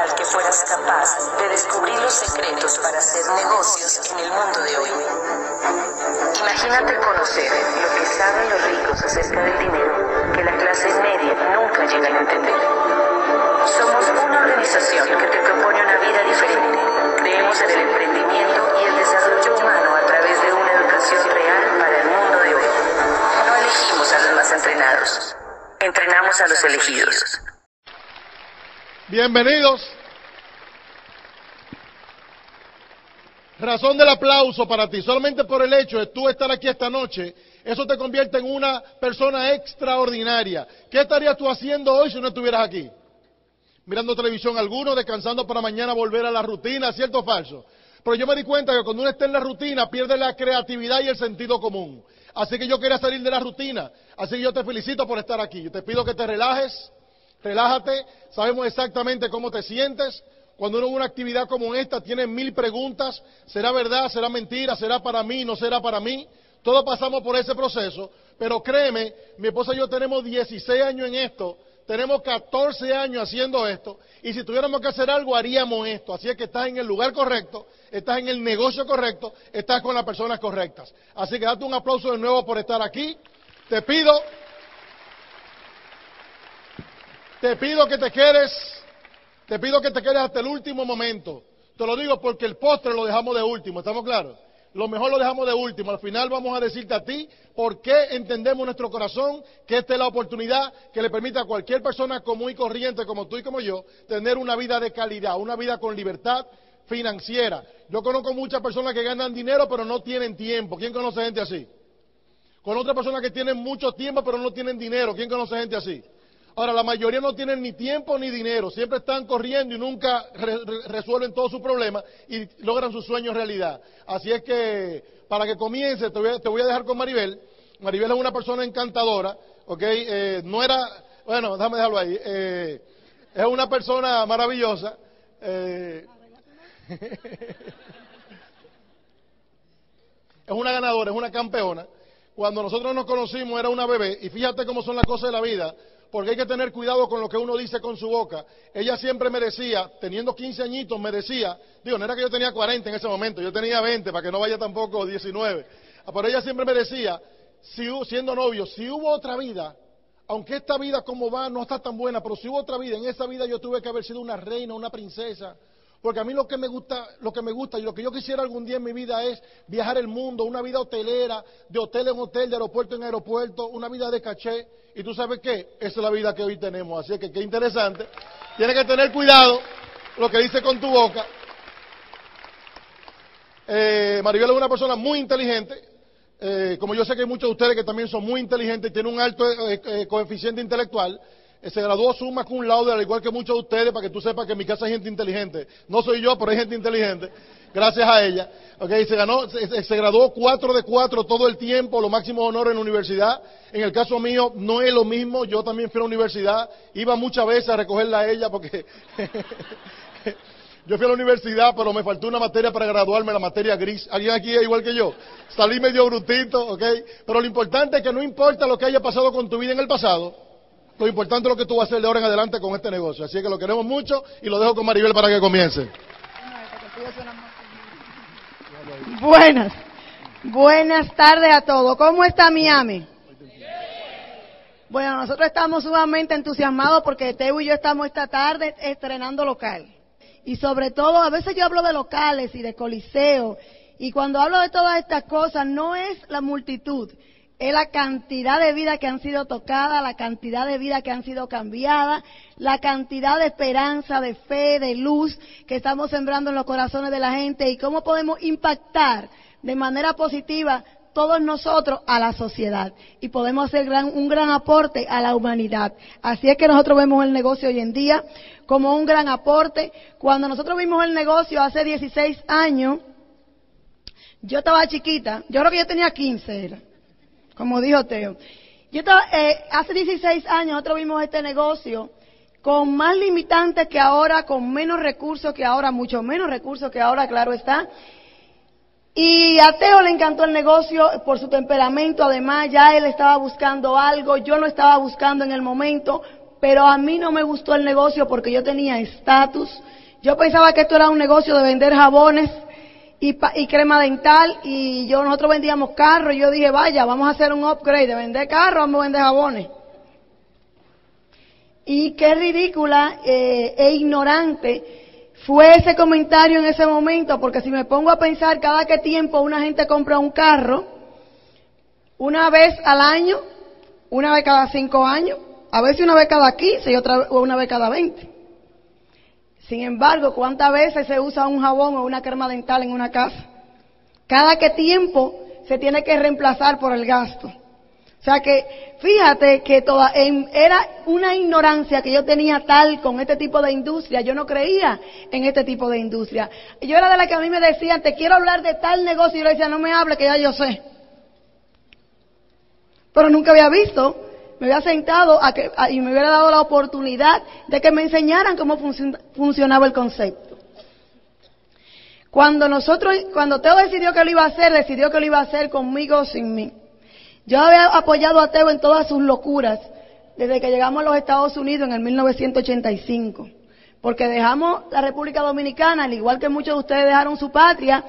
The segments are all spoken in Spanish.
tal que fueras capaz de descubrir los secretos para hacer negocios en el mundo de hoy. Imagínate conocer lo que saben los ricos acerca del dinero que la clase media nunca llega a entender. Somos una organización que te propone una vida diferente. Creemos en el emprendimiento y el desarrollo humano a través de una educación real para el mundo de hoy. No elegimos a los más entrenados. Entrenamos a los elegidos. Bienvenidos. Razón del aplauso para ti, solamente por el hecho de tú estar aquí esta noche, eso te convierte en una persona extraordinaria. ¿Qué estarías tú haciendo hoy si no estuvieras aquí? Mirando televisión alguno, descansando para mañana volver a la rutina, ¿cierto o falso? Pero yo me di cuenta que cuando uno está en la rutina pierde la creatividad y el sentido común. Así que yo quería salir de la rutina. Así que yo te felicito por estar aquí. Yo te pido que te relajes, relájate, sabemos exactamente cómo te sientes. Cuando uno ve una actividad como esta, tiene mil preguntas. ¿Será verdad? ¿Será mentira? ¿Será para mí? ¿No será para mí? Todos pasamos por ese proceso, pero créeme, mi esposa y yo tenemos 16 años en esto, tenemos 14 años haciendo esto, y si tuviéramos que hacer algo, haríamos esto. Así es que estás en el lugar correcto, estás en el negocio correcto, estás con las personas correctas. Así que date un aplauso de nuevo por estar aquí. Te pido, te pido que te quedes, te pido que te quedes hasta el último momento. Te lo digo porque el postre lo dejamos de último, ¿estamos claros? Lo mejor lo dejamos de último. Al final vamos a decirte a ti por qué entendemos nuestro corazón que esta es la oportunidad que le permite a cualquier persona común y corriente como tú y como yo tener una vida de calidad, una vida con libertad financiera. Yo conozco muchas personas que ganan dinero pero no tienen tiempo. ¿Quién conoce gente así? Con otras personas que tienen mucho tiempo pero no tienen dinero. ¿Quién conoce gente así? Ahora, la mayoría no tienen ni tiempo ni dinero, siempre están corriendo y nunca re re resuelven todos sus problemas y logran sus sueños realidad. Así es que, para que comience, te voy a, te voy a dejar con Maribel. Maribel es una persona encantadora, ¿ok? Eh, no era, bueno, déjame dejarlo ahí. Eh, es una persona maravillosa. Eh, es una ganadora, es una campeona. Cuando nosotros nos conocimos era una bebé y fíjate cómo son las cosas de la vida porque hay que tener cuidado con lo que uno dice con su boca. Ella siempre me decía, teniendo 15 añitos, me decía, digo, no era que yo tenía 40 en ese momento, yo tenía 20, para que no vaya tampoco 19. Pero ella siempre me decía, si, siendo novio, si hubo otra vida, aunque esta vida como va no está tan buena, pero si hubo otra vida, en esa vida yo tuve que haber sido una reina, una princesa, porque a mí lo que me gusta, lo que me gusta y lo que yo quisiera algún día en mi vida es viajar el mundo, una vida hotelera, de hotel en hotel, de aeropuerto en aeropuerto, una vida de caché. Y tú sabes qué, esa es la vida que hoy tenemos. Así que qué interesante. Tienes que tener cuidado lo que dice con tu boca. Eh, Maribel es una persona muy inteligente. Eh, como yo sé que hay muchos de ustedes que también son muy inteligentes y tienen un alto eh, eh coeficiente intelectual, se graduó summa cum laude, al igual que muchos de ustedes, para que tú sepas que en mi casa hay gente inteligente. No soy yo, pero hay gente inteligente, gracias a ella. Okay, se, ganó, se, graduó cuatro de cuatro todo el tiempo, lo máximo honor en la universidad. En el caso mío no es lo mismo, yo también fui a la universidad, iba muchas veces a recogerla a ella porque yo fui a la universidad, pero me faltó una materia para graduarme, la materia gris. ¿Alguien aquí es igual que yo? Salí medio brutito, ¿ok? Pero lo importante es que no importa lo que haya pasado con tu vida en el pasado, lo importante es lo que tú vas a hacer de ahora en adelante con este negocio. Así que lo queremos mucho y lo dejo con Maribel para que comience. Buenas. Buenas tardes a todos. ¿Cómo está Miami? Bueno, nosotros estamos sumamente entusiasmados porque Teo y yo estamos esta tarde estrenando local. Y sobre todo, a veces yo hablo de locales y de coliseo. Y cuando hablo de todas estas cosas, no es la multitud, es la cantidad de vidas que han sido tocadas, la cantidad de vidas que han sido cambiadas, la cantidad de esperanza, de fe, de luz que estamos sembrando en los corazones de la gente y cómo podemos impactar de manera positiva todos nosotros a la sociedad y podemos hacer un gran aporte a la humanidad. Así es que nosotros vemos el negocio hoy en día como un gran aporte. Cuando nosotros vimos el negocio hace 16 años, yo estaba chiquita, yo creo que yo tenía 15 era como dijo Teo. Yo estaba, eh, hace 16 años nosotros vimos este negocio con más limitantes que ahora, con menos recursos que ahora, mucho menos recursos que ahora, claro está. Y a Teo le encantó el negocio por su temperamento, además ya él estaba buscando algo, yo no estaba buscando en el momento, pero a mí no me gustó el negocio porque yo tenía estatus. Yo pensaba que esto era un negocio de vender jabones y, y, crema dental y yo nosotros vendíamos carros y yo dije, vaya, vamos a hacer un upgrade de vender carros, vamos a vender jabones. Y qué ridícula eh, e ignorante fue ese comentario en ese momento, porque si me pongo a pensar cada qué tiempo una gente compra un carro, una vez al año, una vez cada cinco años, a veces una vez cada quince y otra una vez cada veinte. Sin embargo, ¿cuántas veces se usa un jabón o una crema dental en una casa? Cada qué tiempo se tiene que reemplazar por el gasto. O sea que fíjate que toda, era una ignorancia que yo tenía tal con este tipo de industria. Yo no creía en este tipo de industria. Yo era de la que a mí me decían, te quiero hablar de tal negocio. Y yo le decía, no me hable, que ya yo sé. Pero nunca había visto, me había sentado a que, y me hubiera dado la oportunidad de que me enseñaran cómo funcionaba el concepto. Cuando nosotros, cuando Teo decidió que lo iba a hacer, decidió que lo iba a hacer conmigo o sin mí. Yo había apoyado a Teo en todas sus locuras desde que llegamos a los Estados Unidos en el 1985. Porque dejamos la República Dominicana, al igual que muchos de ustedes dejaron su patria,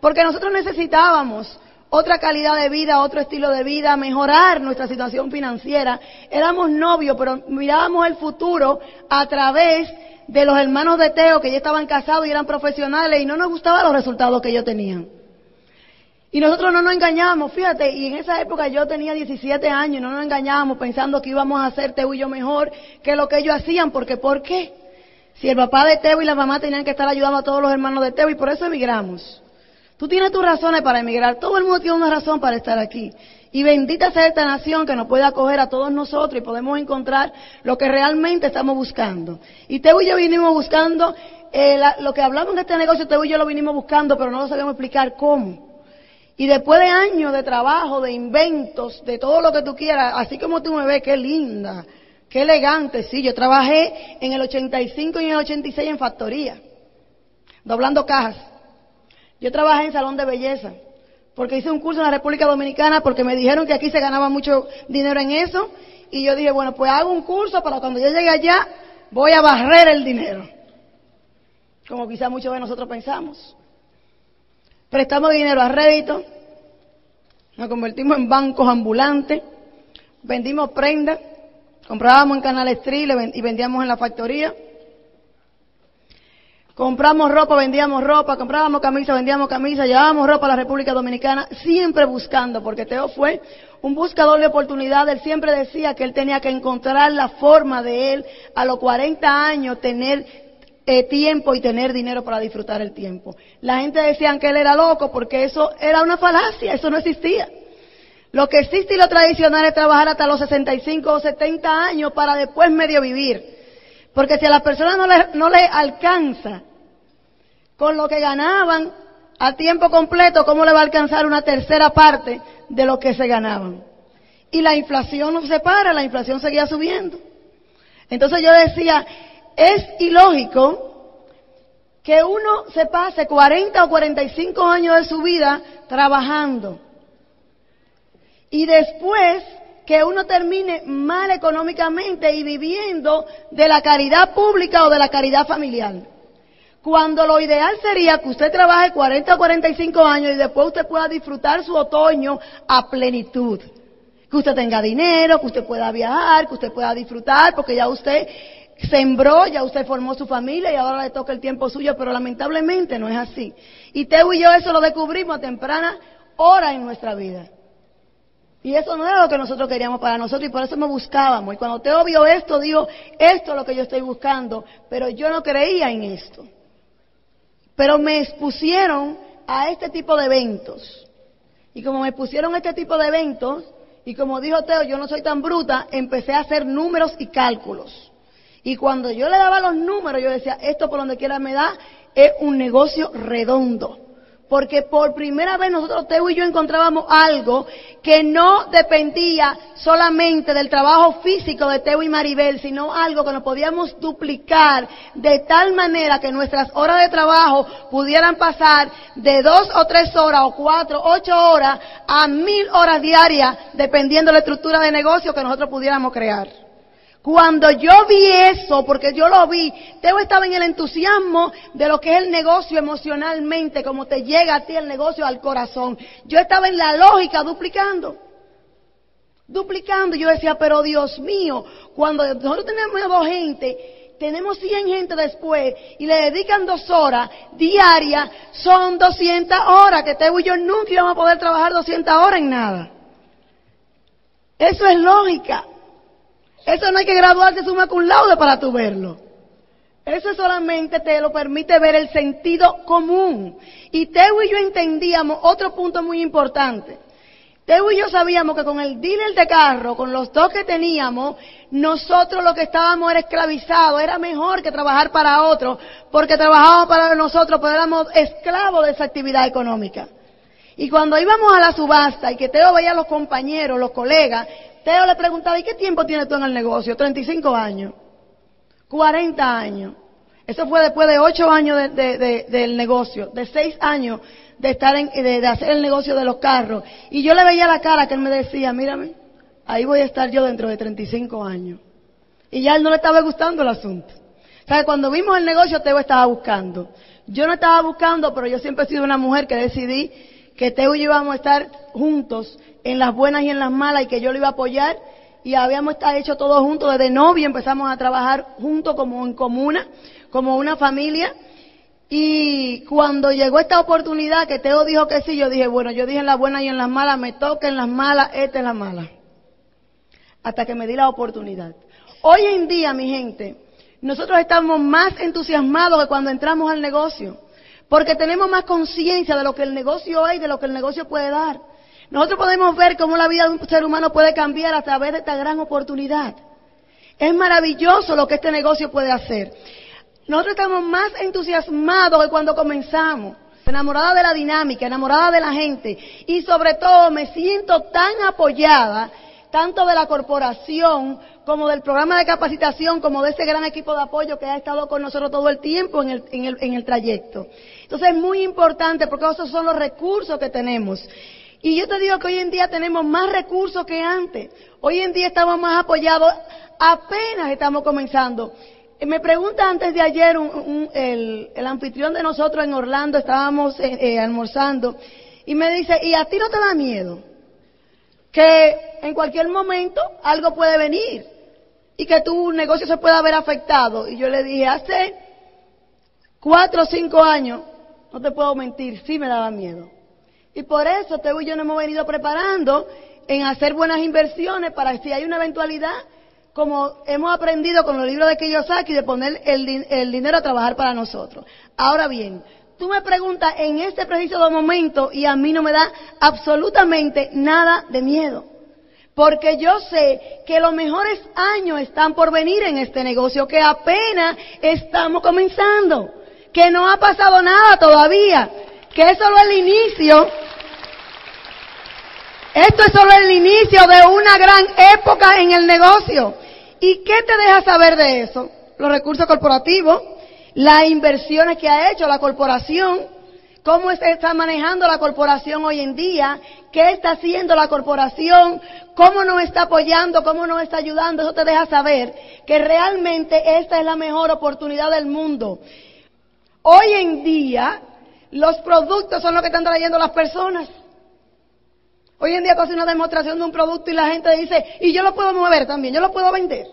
porque nosotros necesitábamos otra calidad de vida, otro estilo de vida, mejorar nuestra situación financiera. Éramos novios, pero mirábamos el futuro a través de los hermanos de Teo que ya estaban casados y eran profesionales y no nos gustaban los resultados que ellos tenían. Y nosotros no nos engañábamos, fíjate, y en esa época yo tenía 17 años no nos engañábamos pensando que íbamos a hacer Teo y yo mejor que lo que ellos hacían, porque ¿por qué? Si el papá de Teo y la mamá tenían que estar ayudando a todos los hermanos de Teo y por eso emigramos. Tú tienes tus razones para emigrar, todo el mundo tiene una razón para estar aquí. Y bendita sea esta nación que nos puede acoger a todos nosotros y podemos encontrar lo que realmente estamos buscando. Y Teo y yo vinimos buscando, eh, lo que hablamos de este negocio, Teo y yo lo vinimos buscando, pero no lo sabíamos explicar cómo. Y después de años de trabajo, de inventos, de todo lo que tú quieras, así como tú me ves, qué linda, qué elegante. Sí, yo trabajé en el 85 y en el 86 en factoría, doblando cajas. Yo trabajé en salón de belleza, porque hice un curso en la República Dominicana, porque me dijeron que aquí se ganaba mucho dinero en eso. Y yo dije, bueno, pues hago un curso para cuando yo llegue allá, voy a barrer el dinero. Como quizá muchos de nosotros pensamos prestamos dinero a rédito, nos convertimos en bancos ambulantes, vendimos prendas, comprábamos en Canal Street y vendíamos en la factoría. Compramos ropa, vendíamos ropa, comprábamos camisa, vendíamos camisa, llevábamos ropa a la República Dominicana, siempre buscando, porque Teo fue un buscador de oportunidades. Él siempre decía que él tenía que encontrar la forma de él a los 40 años tener eh, tiempo y tener dinero para disfrutar el tiempo. La gente decía que él era loco porque eso era una falacia, eso no existía. Lo que existe y lo tradicional es trabajar hasta los 65 o 70 años para después medio vivir. Porque si a las personas no le, no le alcanza con lo que ganaban a tiempo completo, ¿cómo le va a alcanzar una tercera parte de lo que se ganaban? Y la inflación no se para, la inflación seguía subiendo. Entonces yo decía, es ilógico que uno se pase 40 o 45 años de su vida trabajando y después que uno termine mal económicamente y viviendo de la caridad pública o de la caridad familiar. Cuando lo ideal sería que usted trabaje 40 o 45 años y después usted pueda disfrutar su otoño a plenitud. Que usted tenga dinero, que usted pueda viajar, que usted pueda disfrutar, porque ya usted sembró, ya usted formó su familia y ahora le toca el tiempo suyo, pero lamentablemente no es así. Y Teo y yo eso lo descubrimos a temprana hora en nuestra vida. Y eso no era lo que nosotros queríamos para nosotros y por eso me buscábamos. Y cuando Teo vio esto, dijo, esto es lo que yo estoy buscando, pero yo no creía en esto. Pero me expusieron a este tipo de eventos. Y como me pusieron a este tipo de eventos, y como dijo Teo, yo no soy tan bruta, empecé a hacer números y cálculos. Y cuando yo le daba los números, yo decía, esto por donde quiera me da, es un negocio redondo. Porque por primera vez nosotros, Teo y yo, encontrábamos algo que no dependía solamente del trabajo físico de Teo y Maribel, sino algo que nos podíamos duplicar de tal manera que nuestras horas de trabajo pudieran pasar de dos o tres horas o cuatro, ocho horas a mil horas diarias, dependiendo de la estructura de negocio que nosotros pudiéramos crear. Cuando yo vi eso, porque yo lo vi, Teo estaba en el entusiasmo de lo que es el negocio emocionalmente, como te llega a ti el negocio al corazón. Yo estaba en la lógica duplicando. Duplicando. Yo decía, pero Dios mío, cuando nosotros tenemos dos gente, tenemos 100 gente después y le dedican dos horas diarias, son 200 horas, que Teo y yo nunca íbamos a poder trabajar 200 horas en nada. Eso es lógica. Eso no hay que graduarse suma con laude para tu verlo. Eso solamente te lo permite ver el sentido común. Y Teo y yo entendíamos otro punto muy importante. Teo y yo sabíamos que con el dealer de carro, con los dos que teníamos, nosotros lo que estábamos era esclavizados. Era mejor que trabajar para otros, porque trabajábamos para nosotros, pero éramos esclavos de esa actividad económica. Y cuando íbamos a la subasta y que Teo veía a los compañeros, los colegas, Teo le preguntaba, ¿y qué tiempo tienes tú en el negocio? 35 años, 40 años. Eso fue después de 8 años del negocio, de 6 años de estar en, de, hacer el negocio de los carros. Y yo le veía la cara que él me decía, mírame, ahí voy a estar yo dentro de 35 años. Y ya él no le estaba gustando el asunto. O sea, cuando vimos el negocio, Teo estaba buscando. Yo no estaba buscando, pero yo siempre he sido una mujer que decidí que Teo y yo íbamos a estar juntos en las buenas y en las malas y que yo lo iba a apoyar y habíamos hecho todo juntos desde novio, empezamos a trabajar juntos como en comuna, como una familia. Y cuando llegó esta oportunidad que Teo dijo que sí, yo dije, bueno, yo dije en las buenas y en las malas, me toca en las malas, esta es la mala. Hasta que me di la oportunidad. Hoy en día, mi gente, nosotros estamos más entusiasmados que cuando entramos al negocio, porque tenemos más conciencia de lo que el negocio hay, de lo que el negocio puede dar. Nosotros podemos ver cómo la vida de un ser humano puede cambiar a través de esta gran oportunidad. Es maravilloso lo que este negocio puede hacer. Nosotros estamos más entusiasmados que cuando comenzamos, enamorada de la dinámica, enamorada de la gente y sobre todo me siento tan apoyada tanto de la corporación como del programa de capacitación, como de ese gran equipo de apoyo que ha estado con nosotros todo el tiempo en el, en el, en el trayecto. Entonces es muy importante porque esos son los recursos que tenemos. Y yo te digo que hoy en día tenemos más recursos que antes. Hoy en día estamos más apoyados, apenas estamos comenzando. Me pregunta antes de ayer el, anfitrión de nosotros en Orlando, estábamos eh, eh, almorzando, y me dice, ¿y a ti no te da miedo? Que en cualquier momento algo puede venir y que tu negocio se pueda ver afectado. Y yo le dije, hace cuatro o cinco años, no te puedo mentir, sí me daba miedo. Y por eso Teo y yo nos hemos venido preparando en hacer buenas inversiones para si hay una eventualidad, como hemos aprendido con los libros de Kiyosaki, de poner el, dinero a trabajar para nosotros. Ahora bien, tú me preguntas en este preciso momento y a mí no me da absolutamente nada de miedo. Porque yo sé que los mejores años están por venir en este negocio, que apenas estamos comenzando, que no ha pasado nada todavía, que es solo el inicio esto es solo el inicio de una gran época en el negocio. ¿Y qué te deja saber de eso? Los recursos corporativos, las inversiones que ha hecho la corporación, cómo está manejando la corporación hoy en día, qué está haciendo la corporación, cómo nos está apoyando, cómo nos está ayudando. Eso te deja saber que realmente esta es la mejor oportunidad del mundo. Hoy en día, los productos son los que están trayendo las personas. Hoy en día tú una demostración de un producto y la gente dice, y yo lo puedo mover también, yo lo puedo vender.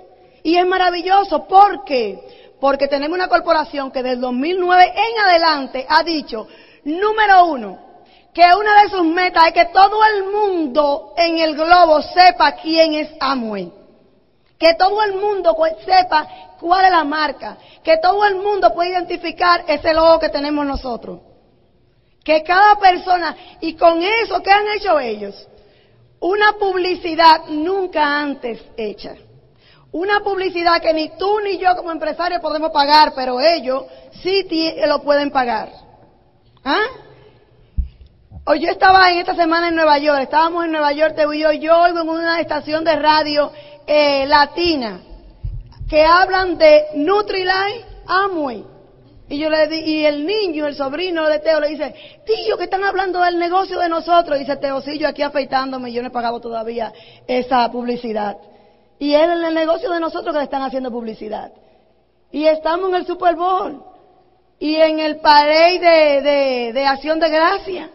Y es maravilloso, ¿por qué? Porque tenemos una corporación que desde 2009 en adelante ha dicho, número uno, que una de sus metas es que todo el mundo en el globo sepa quién es Amway. Que todo el mundo sepa cuál es la marca. Que todo el mundo pueda identificar ese logo que tenemos nosotros. Que cada persona, y con eso, ¿qué han hecho ellos? Una publicidad nunca antes hecha. Una publicidad que ni tú ni yo como empresario podemos pagar, pero ellos sí lo pueden pagar. ¿Ah? Hoy yo estaba en esta semana en Nueva York, estábamos en Nueva York, te yo, yo oigo en una estación de radio eh, latina que hablan de Nutrilite Amway. Y yo le di, y el niño, el sobrino de Teo le dice, tío, que están hablando del negocio de nosotros. dice Teo, sí, yo aquí afeitándome, yo no he pagado todavía esa publicidad. Y es el negocio de nosotros que le están haciendo publicidad. Y estamos en el Super Bowl. Y en el parade de, de, de acción de gracia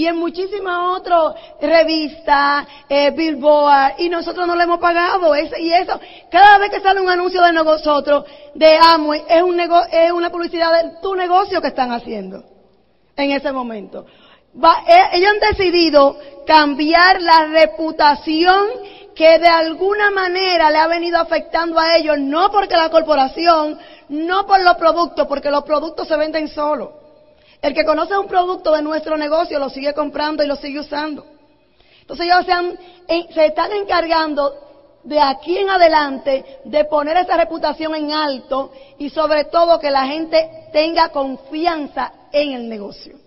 y en muchísimas otras revistas, eh, Billboard, y nosotros no le hemos pagado. y eso, cada vez que sale un anuncio de nosotros, de Amway, es, un es una publicidad de tu negocio que están haciendo en ese momento. Eh, ellos han decidido cambiar la reputación que de alguna manera le ha venido afectando a ellos, no porque la corporación, no por los productos, porque los productos se venden solos. El que conoce un producto de nuestro negocio lo sigue comprando y lo sigue usando. Entonces ellos se, se están encargando de aquí en adelante de poner esa reputación en alto y sobre todo que la gente tenga confianza en el negocio.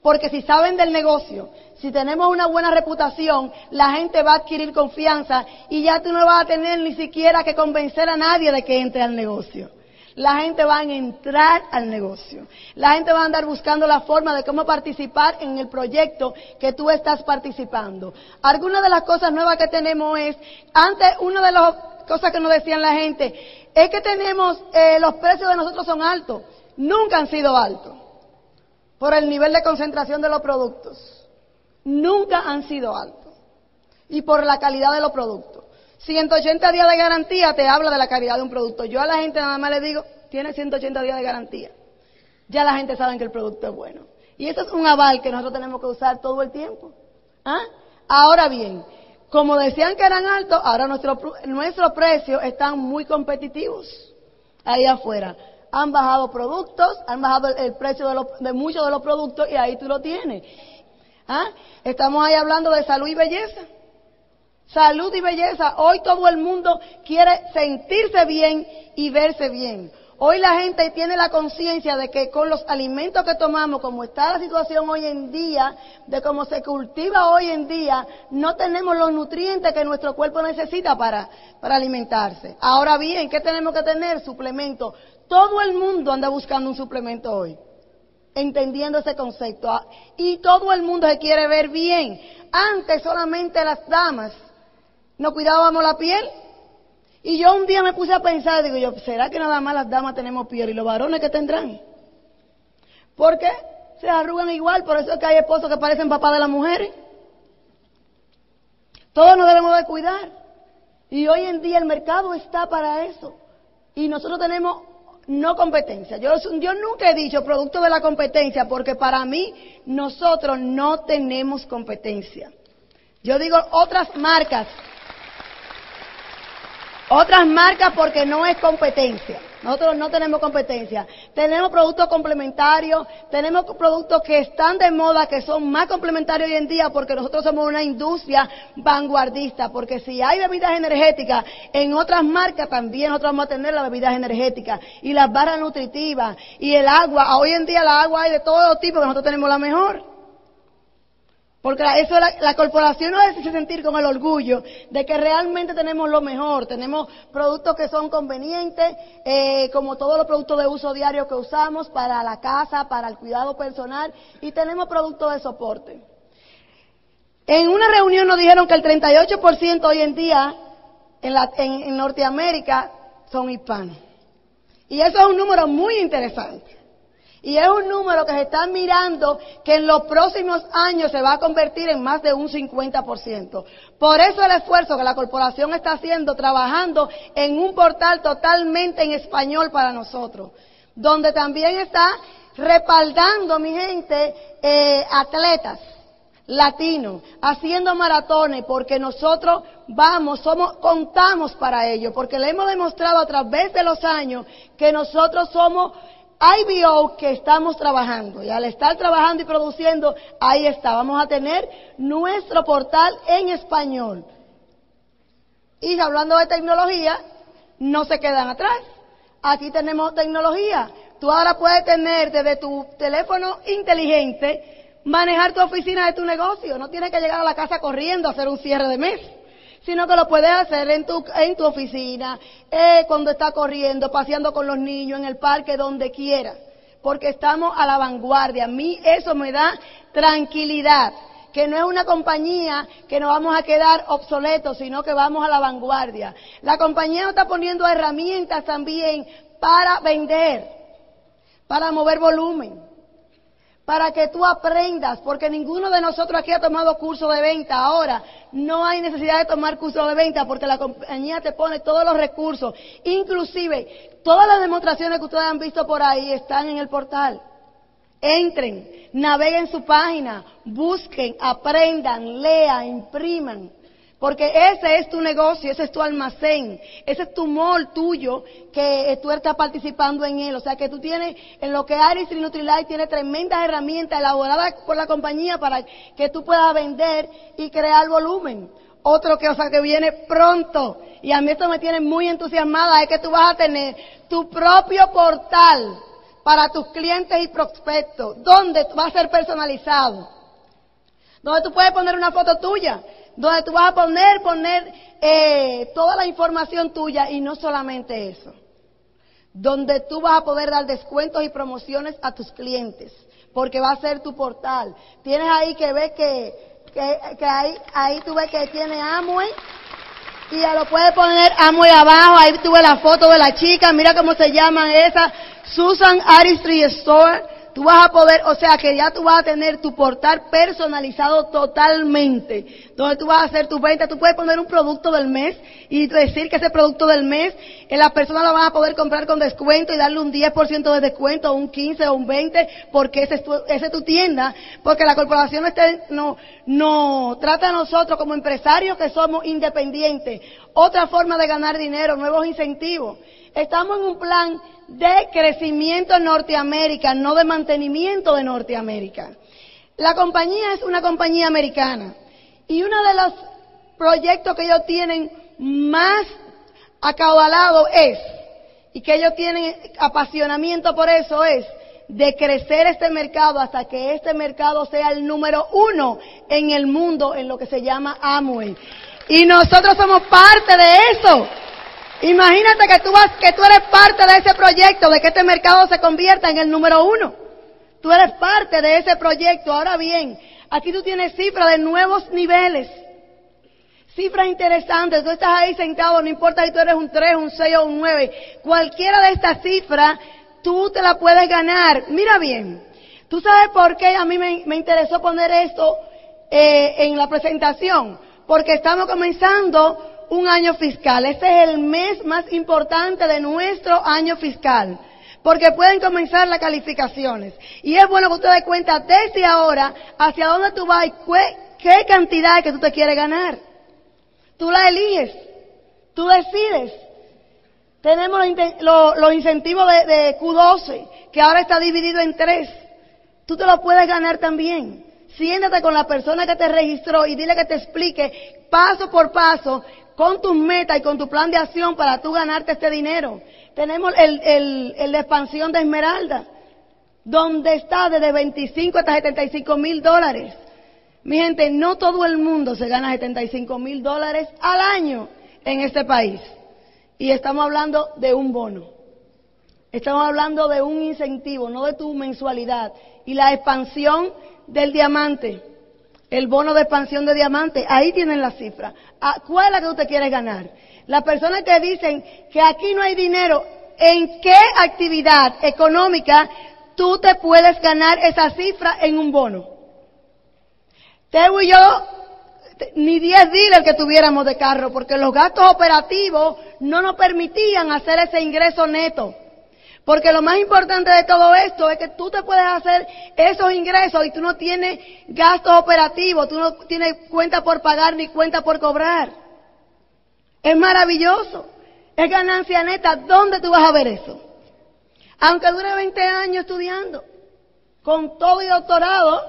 Porque si saben del negocio, si tenemos una buena reputación, la gente va a adquirir confianza y ya tú no vas a tener ni siquiera que convencer a nadie de que entre al negocio la gente va a entrar al negocio. La gente va a andar buscando la forma de cómo participar en el proyecto que tú estás participando. Algunas de las cosas nuevas que tenemos es, antes, una de las cosas que nos decían la gente, es que tenemos, eh, los precios de nosotros son altos. Nunca han sido altos. Por el nivel de concentración de los productos. Nunca han sido altos. Y por la calidad de los productos. 180 días de garantía te habla de la calidad de un producto. Yo a la gente nada más le digo, tiene 180 días de garantía. Ya la gente sabe que el producto es bueno. Y eso es un aval que nosotros tenemos que usar todo el tiempo. ¿Ah? Ahora bien, como decían que eran altos, ahora nuestros nuestro precios están muy competitivos ahí afuera. Han bajado productos, han bajado el, precio de, de muchos de los productos y ahí tú lo tienes. ¿Ah? Estamos ahí hablando de salud y belleza salud y belleza. Hoy todo el mundo quiere sentirse bien y verse bien. Hoy la gente tiene la conciencia de que con los alimentos que tomamos, como está la situación hoy en día, de cómo se cultiva hoy en día, no tenemos los nutrientes que nuestro cuerpo necesita para, para alimentarse. Ahora bien, ¿qué tenemos que tener? Suplementos. Todo el mundo anda buscando un suplemento hoy, entendiendo ese concepto. Y todo el mundo se quiere ver bien. Antes solamente las damas no cuidábamos la piel. Y yo un día me puse a pensar, digo yo, ¿será que nada más las damas tenemos piel y los varones que tendrán? ¿Por qué? Se arrugan igual, por eso es que hay esposos que parecen papás de las mujeres. Todos nos debemos de cuidar. Y hoy en día el mercado está para eso. Y nosotros tenemos no competencia. Yo, yo nunca he dicho producto de la competencia porque para mí nosotros no tenemos competencia. Yo digo otras marcas otras marcas porque no es competencia. Nosotros no tenemos competencia. Tenemos productos complementarios, tenemos productos que están de moda, que son más complementarios hoy en día porque nosotros somos una industria vanguardista. Porque si hay bebidas energéticas, en otras marcas también nosotros vamos a tener las bebidas energéticas y las barras nutritivas y el agua. Hoy en día la agua hay de todo tipo, que nosotros tenemos la mejor. Porque eso la, corporación nos hace sentir con el orgullo de que realmente tenemos lo mejor. Tenemos productos que son convenientes, eh, como todos los productos de uso diario que usamos para la casa, para el cuidado personal, y tenemos productos de soporte. En una reunión nos dijeron que el 38% hoy en día en, en Norteamérica son hispanos. Y eso es un número muy interesante. Y es un número que se está mirando que en los próximos años se va a convertir en más de un 50%. Por eso el esfuerzo que la corporación está haciendo, trabajando en un portal totalmente en español para nosotros, donde también está respaldando, mi gente, eh, atletas latinos, haciendo maratones, porque nosotros vamos, somos, contamos para ello, porque le hemos demostrado a través de los años que nosotros somos IBO que estamos trabajando. Y al estar trabajando y produciendo, ahí está. Vamos a tener nuestro portal en español. Y hablando de tecnología, no se quedan atrás. Aquí tenemos tecnología. Tú ahora puedes tener desde tu teléfono inteligente, manejar tu oficina de tu negocio. No tienes que llegar a la casa corriendo a hacer un cierre de mes sino que lo puedes hacer en tu, en tu oficina, eh, cuando estás corriendo, paseando con los niños, en el parque, donde quieras, porque estamos a la vanguardia. A mí eso me da tranquilidad, que no es una compañía que nos vamos a quedar obsoletos, sino que vamos a la vanguardia. La compañía nos está poniendo herramientas también para vender, para mover volumen, para que tú aprendas, porque ninguno de nosotros aquí ha tomado curso de venta. Ahora, no hay necesidad de tomar curso de venta porque la compañía te pone todos los recursos, inclusive todas las demostraciones que ustedes han visto por ahí están en el portal. Entren, naveguen su página, busquen, aprendan, lean, impriman. Porque ese es tu negocio, ese es tu almacén, ese es tu mall tuyo que tú estás participando en él. O sea que tú tienes, en lo que Aris y Nutrilite tiene tremendas herramientas elaboradas por la compañía para que tú puedas vender y crear volumen. Otro que, o sea, que viene pronto, y a mí esto me tiene muy entusiasmada, es que tú vas a tener tu propio portal para tus clientes y prospectos, donde va a ser personalizado, donde tú puedes poner una foto tuya, donde tú vas a poner, poner eh, toda la información tuya y no solamente eso, donde tú vas a poder dar descuentos y promociones a tus clientes, porque va a ser tu portal. Tienes ahí que ver que, que, ahí, ahí tú ves que tiene Amway. Y ya lo puedes poner Amway abajo, ahí tuve la foto de la chica, mira cómo se llaman esas, Susan Aristry Store, tú vas a poder, o sea que ya tú vas a tener tu portal personalizado totalmente, donde tú vas a hacer tu venta, tú puedes poner un producto del mes y decir que ese producto del mes, eh, las personas lo van a poder comprar con descuento y darle un 10% de descuento, un 15 o un 20, porque es tu, ese es tu tienda, porque la corporación no, no trata a nosotros como empresarios que somos independientes, otra forma de ganar dinero, nuevos incentivos. Estamos en un plan de crecimiento en Norteamérica, no de mantenimiento de Norteamérica. La compañía es una compañía americana y uno de los proyectos que ellos tienen más acaudalado es, y que ellos tienen apasionamiento por eso es, de crecer este mercado hasta que este mercado sea el número uno en el mundo en lo que se llama Amway. Y nosotros somos parte de eso. Imagínate que tú, vas, que tú eres parte de ese proyecto, de que este mercado se convierta en el número uno. Tú eres parte de ese proyecto. Ahora bien, aquí tú tienes cifras de nuevos niveles. Cifras interesantes. Tú estás ahí sentado, no importa si tú eres un 3, un 6 o un 9. Cualquiera de estas cifras, tú te la puedes ganar. Mira bien. ¿Tú sabes por qué a mí me, interesó poner esto eh, en la presentación? Porque estamos comenzando un año fiscal. Este es el mes más importante de nuestro año fiscal. Porque pueden comenzar las calificaciones. Y es bueno que usted dé cuenta desde ahora hacia dónde tú vas y qué, cantidad que tú te quieres ganar. Tú la eliges. Tú decides. Tenemos los, incentivos de, de Q12, que ahora está dividido en tres. Tú te lo puedes ganar también. Siéntate con la persona que te registró y dile que te explique paso por paso con tus metas y con tu plan de acción para tú ganarte este dinero. Tenemos el, el, la expansión de Esmeralda, donde está desde 25 hasta 75 mil dólares. Mi gente, no todo el mundo se gana 75 mil dólares al año en este país. Y estamos hablando de un bono. Estamos hablando de un incentivo, no de tu mensualidad. Y la expansión del diamante el bono de expansión de diamante, ahí tienen la cifra. Ah, ¿Cuál es la que usted quiere ganar? Las personas que dicen que aquí no hay dinero, ¿en qué actividad económica tú te puedes ganar esa cifra en un bono? Teo y yo, ni 10 dealers que tuviéramos de carro, porque los gastos operativos no nos permitían hacer ese ingreso neto. Porque lo más importante de todo esto es que tú te puedes hacer esos ingresos y tú no tienes gastos operativos, tú no tienes cuenta por pagar ni cuenta por cobrar. Es maravilloso. Es ganancia neta. ¿Dónde tú vas a ver eso? Aunque dure 20 años estudiando, con todo y doctorado,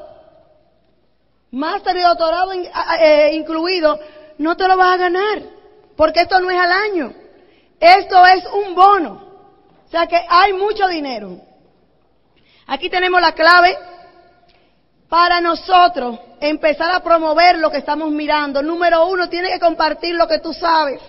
máster y doctorado eh, incluido, no te lo vas a ganar. Porque esto no es al año. Esto es un bono. O sea que hay mucho dinero. Aquí tenemos la clave para nosotros empezar a promover lo que estamos mirando. Número uno, tienes que compartir lo que tú sabes.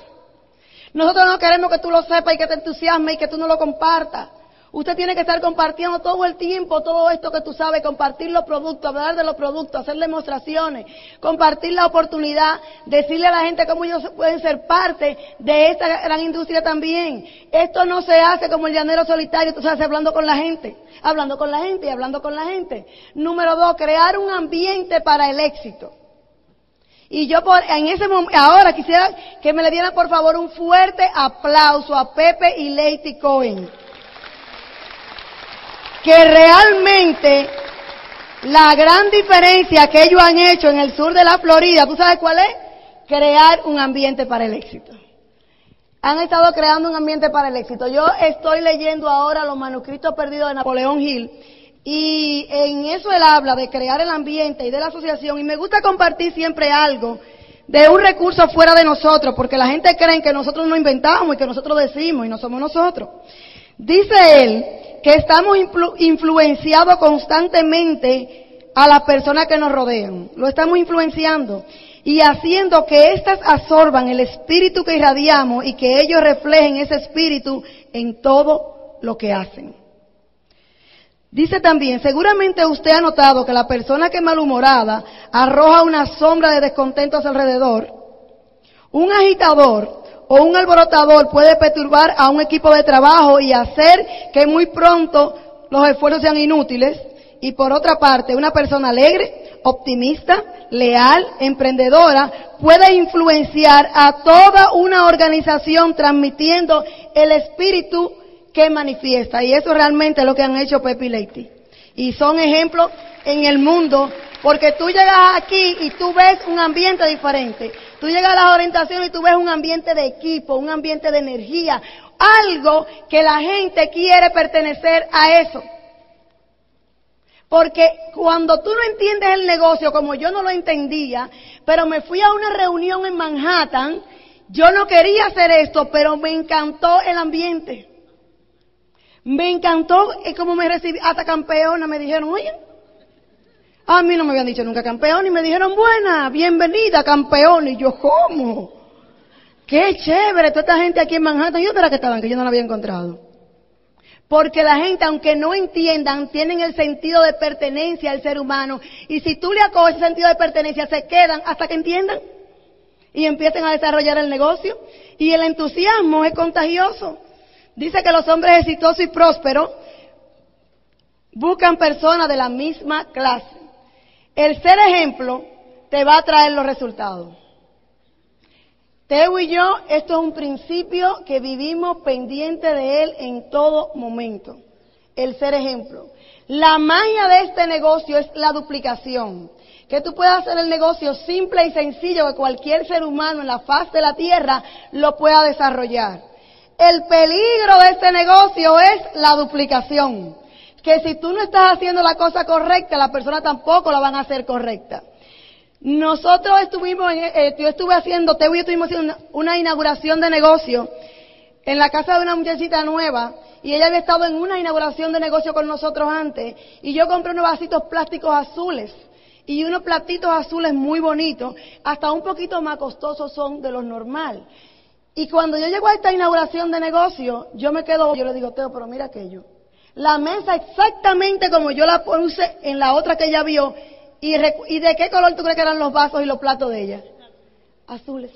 Nosotros no queremos que tú lo sepas y que te entusiasmes y que tú no lo compartas. Usted tiene que estar compartiendo todo el tiempo todo esto que tú sabes, compartir los productos, hablar de los productos, hacer demostraciones, compartir la oportunidad, decirle a la gente cómo ellos pueden ser parte de esta gran industria también. Esto no se hace como el llanero solitario, tú sabes, hablando con la gente, hablando con la gente y hablando con la gente. Número dos, crear un ambiente para el éxito. Y yo por, en ese momento, ahora quisiera que me le dieran por favor un fuerte aplauso a Pepe y Lady Cohen que realmente la gran diferencia que ellos han hecho en el sur de la Florida, ¿tú sabes cuál es? Crear un ambiente para el éxito. Han estado creando un ambiente para el éxito. Yo estoy leyendo ahora los manuscritos perdidos de Napoleón Hill y en eso él habla de crear el ambiente y de la asociación y me gusta compartir siempre algo de un recurso fuera de nosotros, porque la gente cree que nosotros no inventamos y que nosotros decimos y no somos nosotros. Dice él que estamos influenciados constantemente a las personas que nos rodean. Lo estamos influenciando y haciendo que éstas absorban el espíritu que irradiamos y que ellos reflejen ese espíritu en todo lo que hacen. Dice también, seguramente usted ha notado que la persona que es malhumorada arroja una sombra de descontento a su alrededor. Un agitador o un alborotador puede perturbar a un equipo de trabajo y hacer que muy pronto los esfuerzos sean inútiles. Y por otra parte, una persona alegre, optimista, leal, emprendedora, puede influenciar a toda una organización transmitiendo el espíritu que manifiesta. Y eso realmente es lo que han hecho Pepe y Leite. Y son ejemplos en el mundo, porque tú llegas aquí y tú ves un ambiente diferente. Tú llegas a las orientaciones y tú ves un ambiente de equipo, un ambiente de energía, algo que la gente quiere pertenecer a eso. Porque cuando tú no entiendes el negocio como yo no lo entendía, pero me fui a una reunión en Manhattan, yo no quería hacer esto, pero me encantó el ambiente. Me encantó como me recibí, hasta campeona me dijeron, oye, a mí no me habían dicho nunca campeón y me dijeron, buena, bienvenida campeón. Y yo, ¿cómo? Qué chévere, toda esta gente aquí en Manhattan. ¿Y dónde era que estaban? Que yo no la había encontrado. Porque la gente, aunque no entiendan, tienen el sentido de pertenencia al ser humano. Y si tú le acoges ese sentido de pertenencia, se quedan hasta que entiendan. Y empiecen a desarrollar el negocio. Y el entusiasmo es contagioso. Dice que los hombres exitosos y prósperos buscan personas de la misma clase. El ser ejemplo te va a traer los resultados. Teo y yo, esto es un principio que vivimos pendiente de él en todo momento. El ser ejemplo. La magia de este negocio es la duplicación. Que tú puedas hacer el negocio simple y sencillo que cualquier ser humano en la faz de la tierra lo pueda desarrollar. El peligro de este negocio es la duplicación que si tú no estás haciendo la cosa correcta, la persona tampoco la van a hacer correcta. Nosotros estuvimos, eh, yo estuve haciendo, Teo y yo estuvimos haciendo una, inauguración de negocio en la casa de una muchachita nueva y ella había estado en una inauguración de negocio con nosotros antes y yo compré unos vasitos plásticos azules y unos platitos azules muy bonitos, hasta un poquito más costosos son de los normal. Y cuando yo llego a esta inauguración de negocio, yo me quedo, yo le digo, Teo, pero mira aquello la mesa exactamente como yo la puse en la otra que ella vio. ¿Y, de qué color tú crees que eran los vasos y los platos de ella? Azules.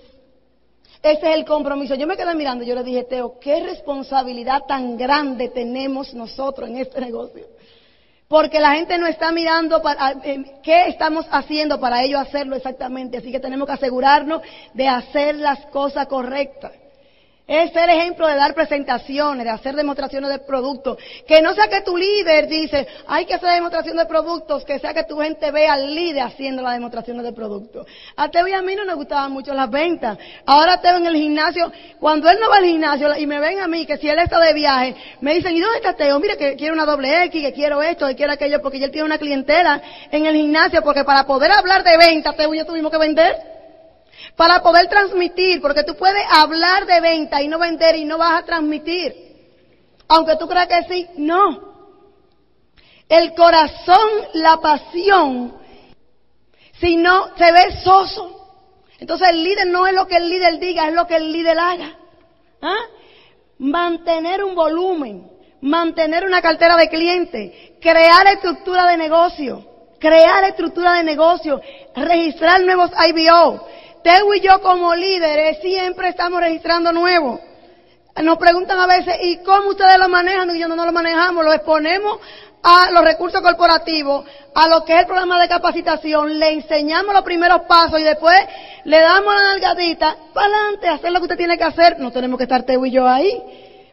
Ese es el compromiso. Yo me quedé mirando y yo le dije, Teo, qué responsabilidad tan grande tenemos nosotros en este negocio. Porque la gente no está mirando para, eh, qué estamos haciendo para ello hacerlo exactamente. Así que tenemos que asegurarnos de hacer las cosas correctas. Es ser ejemplo de dar presentaciones, de hacer demostraciones de productos. Que no sea que tu líder dice, hay que hacer demostración de productos, que sea que tu gente vea al líder haciendo las demostraciones de productos. A Teo y a mí no nos gustaban mucho las ventas. Ahora Teo en el gimnasio, cuando él no va al gimnasio y me ven a mí, que si él está de viaje, me dicen, ¿y dónde está Teo? Mira que quiero una doble X, que quiero esto, que quiero aquello, porque él tiene una clientela en el gimnasio, porque para poder hablar de ventas, Teo y yo tuvimos que vender para poder transmitir, porque tú puedes hablar de venta y no vender y no vas a transmitir. Aunque tú creas que sí, no. El corazón, la pasión, si no, se ve soso. Entonces el líder no es lo que el líder diga, es lo que el líder haga. ¿Ah? Mantener un volumen, mantener una cartera de clientes, crear estructura de negocio, crear estructura de negocio, registrar nuevos IBO. Teo y yo como líderes siempre estamos registrando nuevos. Nos preguntan a veces, ¿y cómo ustedes lo manejan? Y yo no, no lo manejamos, lo exponemos a los recursos corporativos, a lo que es el programa de capacitación, le enseñamos los primeros pasos y después le damos la nalgadita, para adelante, hacer lo que usted tiene que hacer. No tenemos que estar Teo y yo ahí,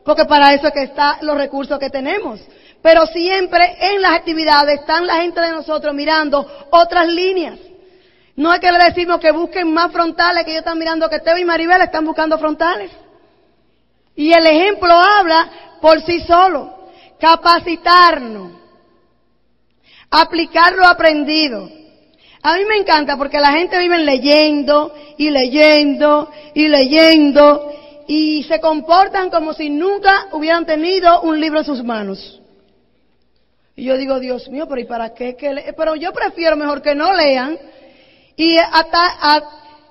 porque para eso es que están los recursos que tenemos. Pero siempre en las actividades están la gente de nosotros mirando otras líneas. No es que le decimos que busquen más frontales, que ellos están mirando que Teo y Maribel están buscando frontales. Y el ejemplo habla por sí solo. Capacitarnos. Aplicar lo aprendido. A mí me encanta porque la gente vive leyendo y leyendo y leyendo y se comportan como si nunca hubieran tenido un libro en sus manos. Y yo digo, Dios mío, pero ¿y para qué? Que pero yo prefiero mejor que no lean y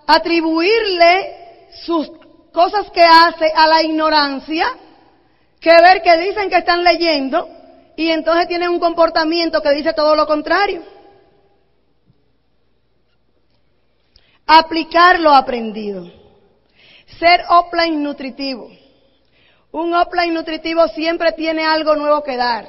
atribuirle sus cosas que hace a la ignorancia que ver que dicen que están leyendo y entonces tienen un comportamiento que dice todo lo contrario. Aplicar lo aprendido. Ser offline nutritivo. Un offline nutritivo siempre tiene algo nuevo que dar.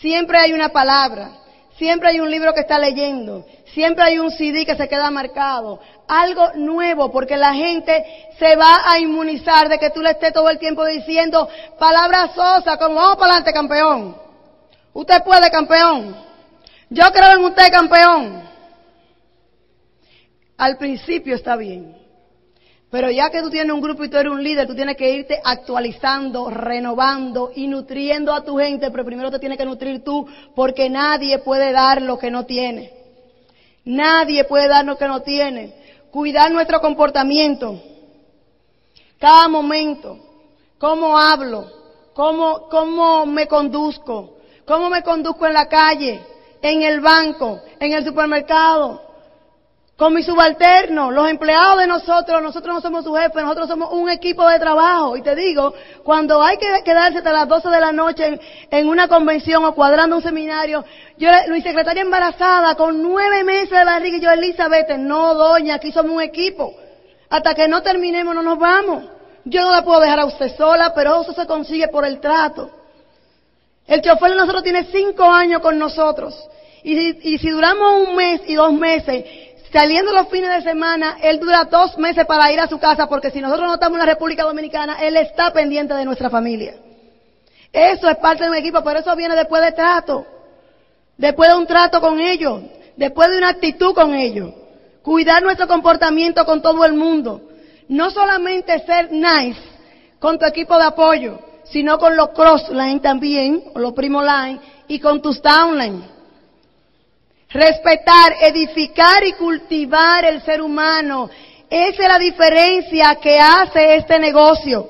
Siempre hay una palabra. Siempre hay un libro que está leyendo. Siempre hay un CD que se queda marcado. Algo nuevo, porque la gente se va a inmunizar de que tú le estés todo el tiempo diciendo palabras sosas, como vamos para adelante, campeón. Usted puede, campeón. Yo creo en usted, campeón. Al principio está bien. Pero ya que tú tienes un grupo y tú eres un líder, tú tienes que irte actualizando, renovando y nutriendo a tu gente, pero primero te tienes que nutrir tú, porque nadie puede dar lo que no tiene. Nadie puede dar lo que no tiene. Cuidar nuestro comportamiento. Cada momento. Cómo hablo. Cómo, cómo me conduzco. Cómo me conduzco en la calle. En el banco. En el supermercado. Con mi subalterno, los empleados de nosotros, nosotros no somos su jefe, nosotros somos un equipo de trabajo. Y te digo, cuando hay que quedarse hasta las 12 de la noche en, una convención o cuadrando un seminario, yo, mi secretaria embarazada, con nueve meses de barriga, y yo, Elizabeth, no, doña, aquí somos un equipo. Hasta que no terminemos, no nos vamos. Yo no la puedo dejar a usted sola, pero eso se consigue por el trato. El chofer de nosotros tiene cinco años con nosotros. Y, y si duramos un mes y dos meses, Saliendo los fines de semana, él dura dos meses para ir a su casa porque si nosotros no estamos en la República Dominicana, él está pendiente de nuestra familia. Eso es parte de un equipo, pero eso viene después de trato. Después de un trato con ellos. Después de una actitud con ellos. Cuidar nuestro comportamiento con todo el mundo. No solamente ser nice con tu equipo de apoyo, sino con los crossline también, los primo line, y con tus downline. Respetar, edificar y cultivar el ser humano. Esa es la diferencia que hace este negocio.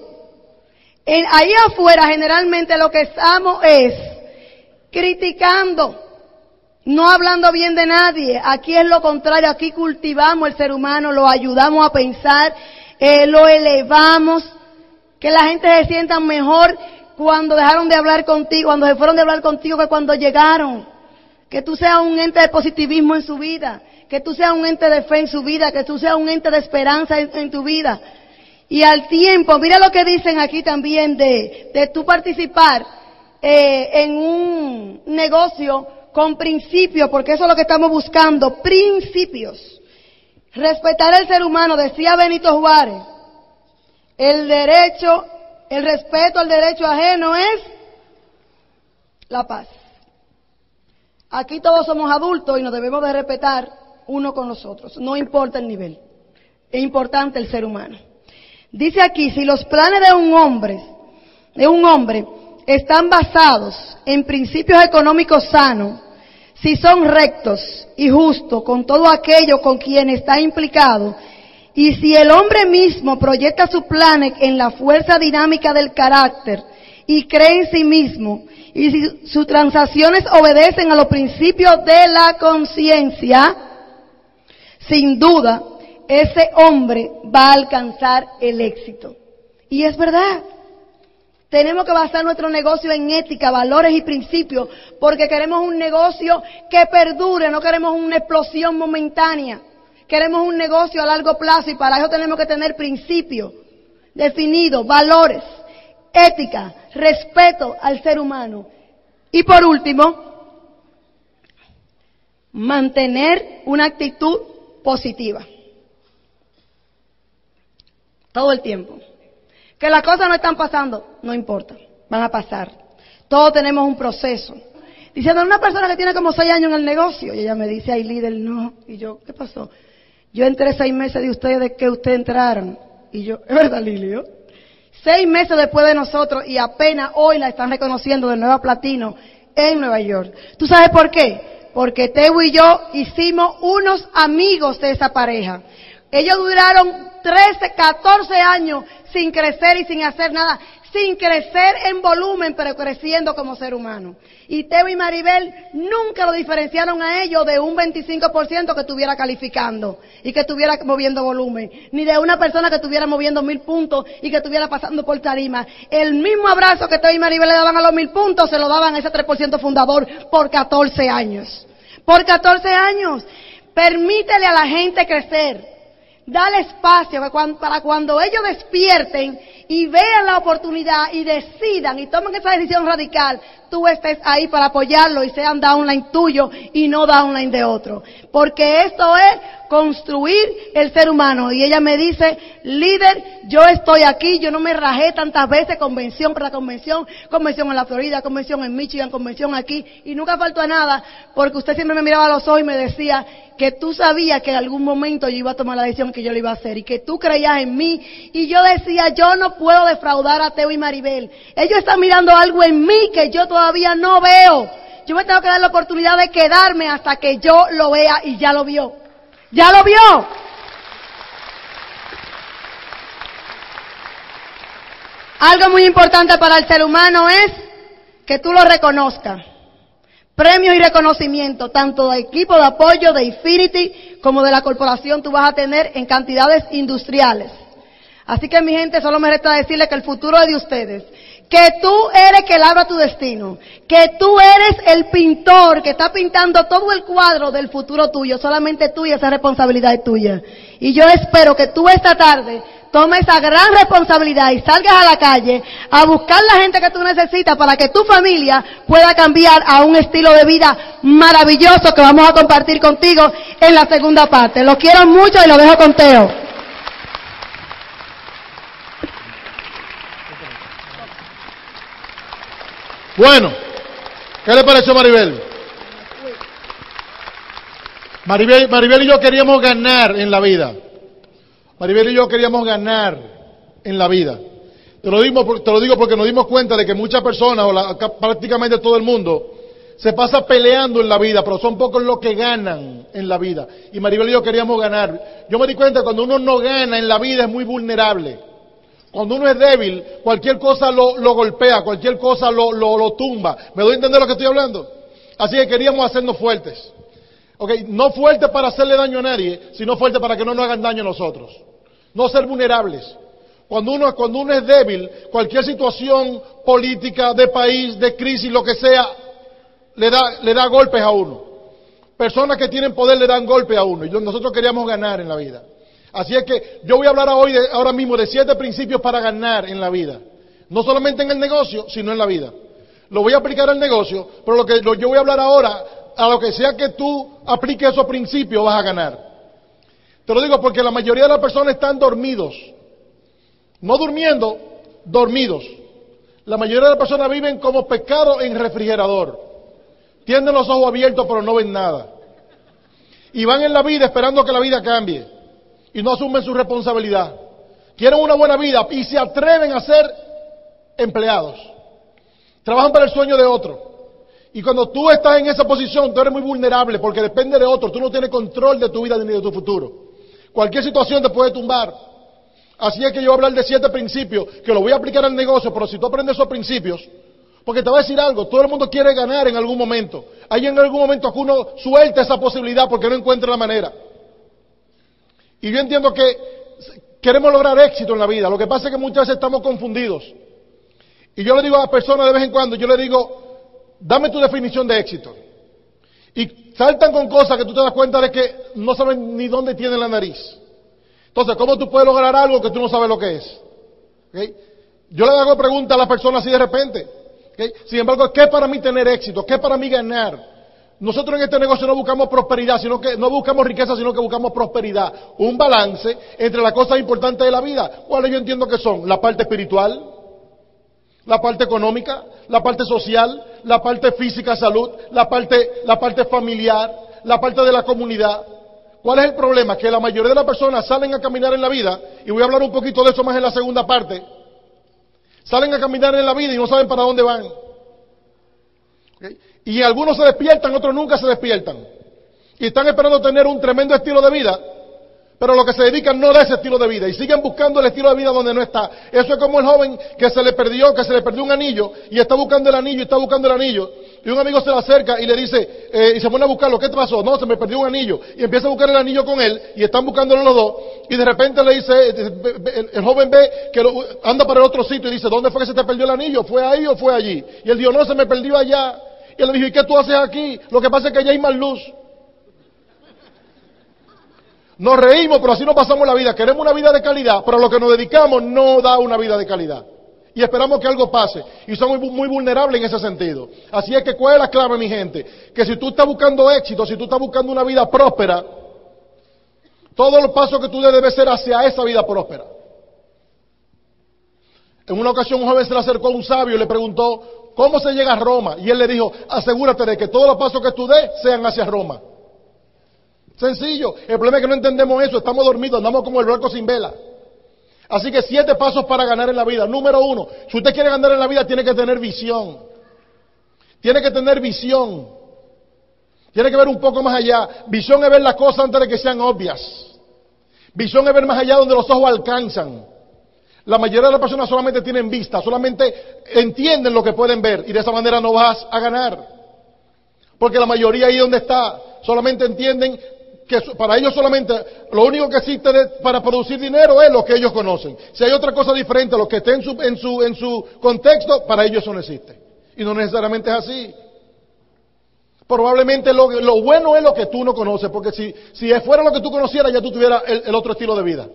Ahí afuera generalmente lo que estamos es criticando, no hablando bien de nadie. Aquí es lo contrario, aquí cultivamos el ser humano, lo ayudamos a pensar, eh, lo elevamos, que la gente se sienta mejor cuando dejaron de hablar contigo, cuando se fueron de hablar contigo que cuando llegaron que tú seas un ente de positivismo en su vida, que tú seas un ente de fe en su vida, que tú seas un ente de esperanza en, tu vida. Y al tiempo, mira lo que dicen aquí también de, de tú participar eh, en un negocio con principios, porque eso es lo que estamos buscando, principios. Respetar al ser humano, decía Benito Juárez, el derecho, el respeto al derecho ajeno es la paz. Aquí todos somos adultos y nos debemos de respetar uno con los otros, no importa el nivel. Es importante el ser humano. Dice aquí, si los planes de un hombre, de un hombre, están basados en principios económicos sanos, si son rectos y justos con todo aquello con quien está implicado, y si el hombre mismo proyecta sus planes en la fuerza dinámica del carácter y cree en sí mismo y si sus transacciones obedecen a los principios de la conciencia, sin duda, ese hombre va a alcanzar el éxito. Y es verdad. Tenemos que basar nuestro negocio en ética, valores y principios, porque queremos un negocio que perdure, no queremos una explosión momentánea. Queremos un negocio a largo plazo y para eso tenemos que tener principios definidos, valores, ética, respeto al ser humano. Y por último, mantener una actitud positiva. Todo el tiempo. Que las cosas no están pasando, no importa, van a pasar. Todos tenemos un proceso. Diciendo, una persona que tiene como seis años en el negocio, y ella me dice, ay líder, no. Y yo, ¿qué pasó? Yo entré seis meses de ustedes que ustedes entraron. Y yo, ¿es verdad, Lilio? Seis meses después de nosotros y apenas hoy la están reconociendo de Nueva Platino en Nueva York. ¿Tú sabes por qué? Porque Teo y yo hicimos unos amigos de esa pareja. Ellos duraron 13, 14 años sin crecer y sin hacer nada, sin crecer en volumen, pero creciendo como ser humano. Y Teo y Maribel nunca lo diferenciaron a ellos de un 25% que estuviera calificando y que estuviera moviendo volumen, ni de una persona que estuviera moviendo mil puntos y que estuviera pasando por tarima. El mismo abrazo que Teo y Maribel le daban a los mil puntos, se lo daban a ese 3% fundador por 14 años. Por 14 años. Permítele a la gente crecer. Dale espacio para cuando ellos despierten y vean la oportunidad y decidan y tomen esa decisión radical, tú estés ahí para apoyarlo y sean downline tuyo y no downline de otro. Porque esto es construir el ser humano. Y ella me dice, líder, yo estoy aquí, yo no me rajé tantas veces, convención para convención, convención en la Florida, convención en Michigan, convención aquí, y nunca faltó a nada, porque usted siempre me miraba a los ojos y me decía que tú sabías que en algún momento yo iba a tomar la decisión que yo le iba a hacer, y que tú creías en mí, y yo decía, yo no defraudar a Teo y Maribel. Ellos están mirando algo en mí que yo todavía no veo. Yo me tengo que dar la oportunidad de quedarme hasta que yo lo vea y ya lo vio. ¿Ya lo vio? Algo muy importante para el ser humano es que tú lo reconozcas. Premios y reconocimiento, tanto de equipo de apoyo de Infinity como de la corporación, tú vas a tener en cantidades industriales. Así que mi gente, solo me resta decirle que el futuro es de ustedes que tú eres que labra tu destino, que tú eres el pintor que está pintando todo el cuadro del futuro tuyo, solamente tú y esa responsabilidad es tuya. Y yo espero que tú esta tarde tomes esa gran responsabilidad y salgas a la calle a buscar la gente que tú necesitas para que tu familia pueda cambiar a un estilo de vida maravilloso que vamos a compartir contigo en la segunda parte. Los quiero mucho y lo dejo con Teo. Bueno, ¿qué le pareció Maribel? Maribel, Maribel y yo queríamos ganar en la vida. Maribel y yo queríamos ganar en la vida. Te lo, digo, te lo digo porque nos dimos cuenta de que muchas personas, o prácticamente todo el mundo, se pasa peleando en la vida, pero son pocos los que ganan en la vida. Y Maribel y yo queríamos ganar. Yo me di cuenta que cuando uno no gana en la vida es muy vulnerable. Cuando uno es débil, cualquier cosa lo, golpea, cualquier cosa lo, lo, tumba. ¿Me doy a entender lo que estoy hablando? Así que queríamos hacernos fuertes. Okay, no fuertes para hacerle daño a nadie, sino fuertes para que no nos hagan daño a nosotros. No ser vulnerables. Cuando uno, cuando uno es débil, cualquier situación política, de país, de crisis, lo que sea, le da, le da golpes a uno. Personas que tienen poder le dan golpes a uno. Y nosotros queríamos ganar en la vida. Así es que yo voy a hablar hoy, ahora mismo, de siete principios para ganar en la vida. No solamente en el negocio, sino en la vida. Lo voy a aplicar al negocio, pero lo que yo voy a hablar ahora, a lo que sea que tú apliques esos principios, vas a ganar. Te lo digo porque la mayoría de las personas están dormidos. No durmiendo, dormidos. La mayoría de las personas viven como pescado en refrigerador. Tienen los ojos abiertos pero no ven nada. Y van en la vida esperando que la vida cambie y no asumen su responsabilidad. Quieren una buena vida y se atreven a ser empleados. Trabajan para el sueño de otro. Y cuando tú estás en esa posición, tú eres muy vulnerable porque depende de otro. Tú no tienes control de tu vida ni de tu futuro. Cualquier situación te puede tumbar. Así es que yo voy a hablar de siete principios que lo voy a aplicar al negocio, pero si tú aprendes esos principios, porque te voy a decir algo, todo el mundo quiere ganar en algún momento. Hay en algún momento que uno suelta esa posibilidad porque no encuentra la manera. Y yo entiendo que queremos lograr éxito en la vida. Lo que pasa es que muchas veces estamos confundidos. Y yo le digo a personas de vez en cuando, yo le digo, dame tu definición de éxito. Y saltan con cosas que tú te das cuenta de que no saben ni dónde tienen la nariz. Entonces, ¿cómo tú puedes lograr algo que tú no sabes lo que es? Yo le hago preguntas a las personas así de repente. Sin embargo, ¿qué para mí tener éxito? ¿Qué para mí ganar? Nosotros en este negocio no buscamos prosperidad, sino que no buscamos riqueza, sino que buscamos prosperidad. Un balance entre las cosas importantes de la vida. ¿Cuáles yo entiendo que son? La parte espiritual, la parte económica, la parte social, la parte física, salud, la parte, la parte familiar, la parte de la comunidad. ¿Cuál es el problema? Que la mayoría de las personas salen a caminar en la vida, y voy a hablar un poquito de eso más en la segunda parte, salen a caminar en la vida y no saben para dónde van. Y algunos se despiertan, otros nunca se despiertan. Y están esperando tener un tremendo estilo de vida, pero lo que se dedican no da ese estilo de vida y siguen buscando el estilo de vida donde no está. Eso es como el joven que se le perdió, que se le perdió un anillo y está buscando el anillo y está buscando el anillo. Y un amigo se le acerca y le dice, eh, y se pone a buscarlo, ¿qué te pasó? No, se me perdió un anillo. Y empieza a buscar el anillo con él y están buscándolo los dos. Y de repente le dice, eh, el, joven ve que anda para el otro sitio y dice, ¿dónde fue que se te perdió el anillo? ¿Fue ahí o fue allí? Y él dijo, no, se me perdió allá. Y le dijo, ¿y qué tú haces aquí? Lo que pasa es que allá hay más luz. Nos reímos, pero así no pasamos la vida. Queremos una vida de calidad, pero lo que nos dedicamos no da una vida de calidad. Y esperamos que algo pase. Y somos muy, vulnerables en ese sentido. Así es que, ¿cuál es la clave, mi gente? Que si tú estás buscando éxito, si tú estás buscando una vida próspera, todos los pasos que tú debes ser hacia esa vida próspera. En una ocasión un joven se le acercó a un sabio y le preguntó, ¿cómo se llega a Roma? Y él le dijo, asegúrate de que todos los pasos que tú des sean hacia Roma. Sencillo. El problema es que no entendemos eso, estamos dormidos, andamos como el barco sin vela. Así que siete pasos para ganar en la vida. Número uno, si usted quiere ganar en la vida, tiene que tener visión. Tiene que tener visión. Tiene que ver un poco más allá. Visión es ver las cosas antes de que sean obvias. Visión es ver más allá donde los ojos alcanzan. La mayoría de las personas solamente tienen vista, solamente entienden lo que pueden ver y de esa manera no vas a ganar. Porque la mayoría ahí donde está, solamente entienden que para ellos solamente lo único que existe para producir dinero es lo que ellos conocen. Si hay otra cosa diferente lo que esté en su, en su, en su contexto, para ellos eso no existe. Y no necesariamente es así. Probablemente lo, lo, bueno es lo que tú no conoces, porque si, si fuera lo que tú conocieras, ya tú tuvieras el otro estilo de vida.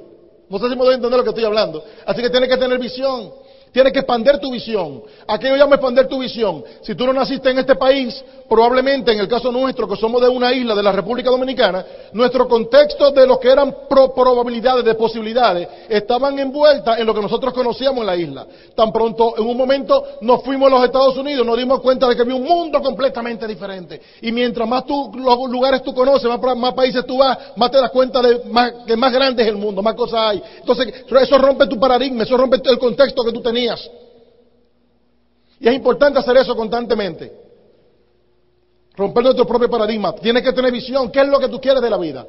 No sé si me doy entender lo que estoy hablando. Así que tienes que tener visión. Tienes que expander tu visión. ¿A qué yo llamo expander tu visión? Si tú no naciste en este país, probablemente en el caso nuestro, que somos de una isla de la República Dominicana, nuestro contexto de lo que eran probabilidades, de posibilidades, estaban envueltas en lo que nosotros conocíamos en la isla. Tan pronto, en un momento, nos fuimos a los Estados Unidos, nos dimos cuenta de que había un mundo completamente diferente. Y mientras más tú, los lugares tú conoces, más, países tú vas, más te das cuenta de más, que más grande es el mundo, más cosas hay. Entonces, eso rompe tu paradigma, eso rompe el contexto que tú tenías y es importante hacer eso constantemente. Romper nuestro propio paradigma. Tienes que tener visión. ¿Qué es lo que tú quieres de la vida?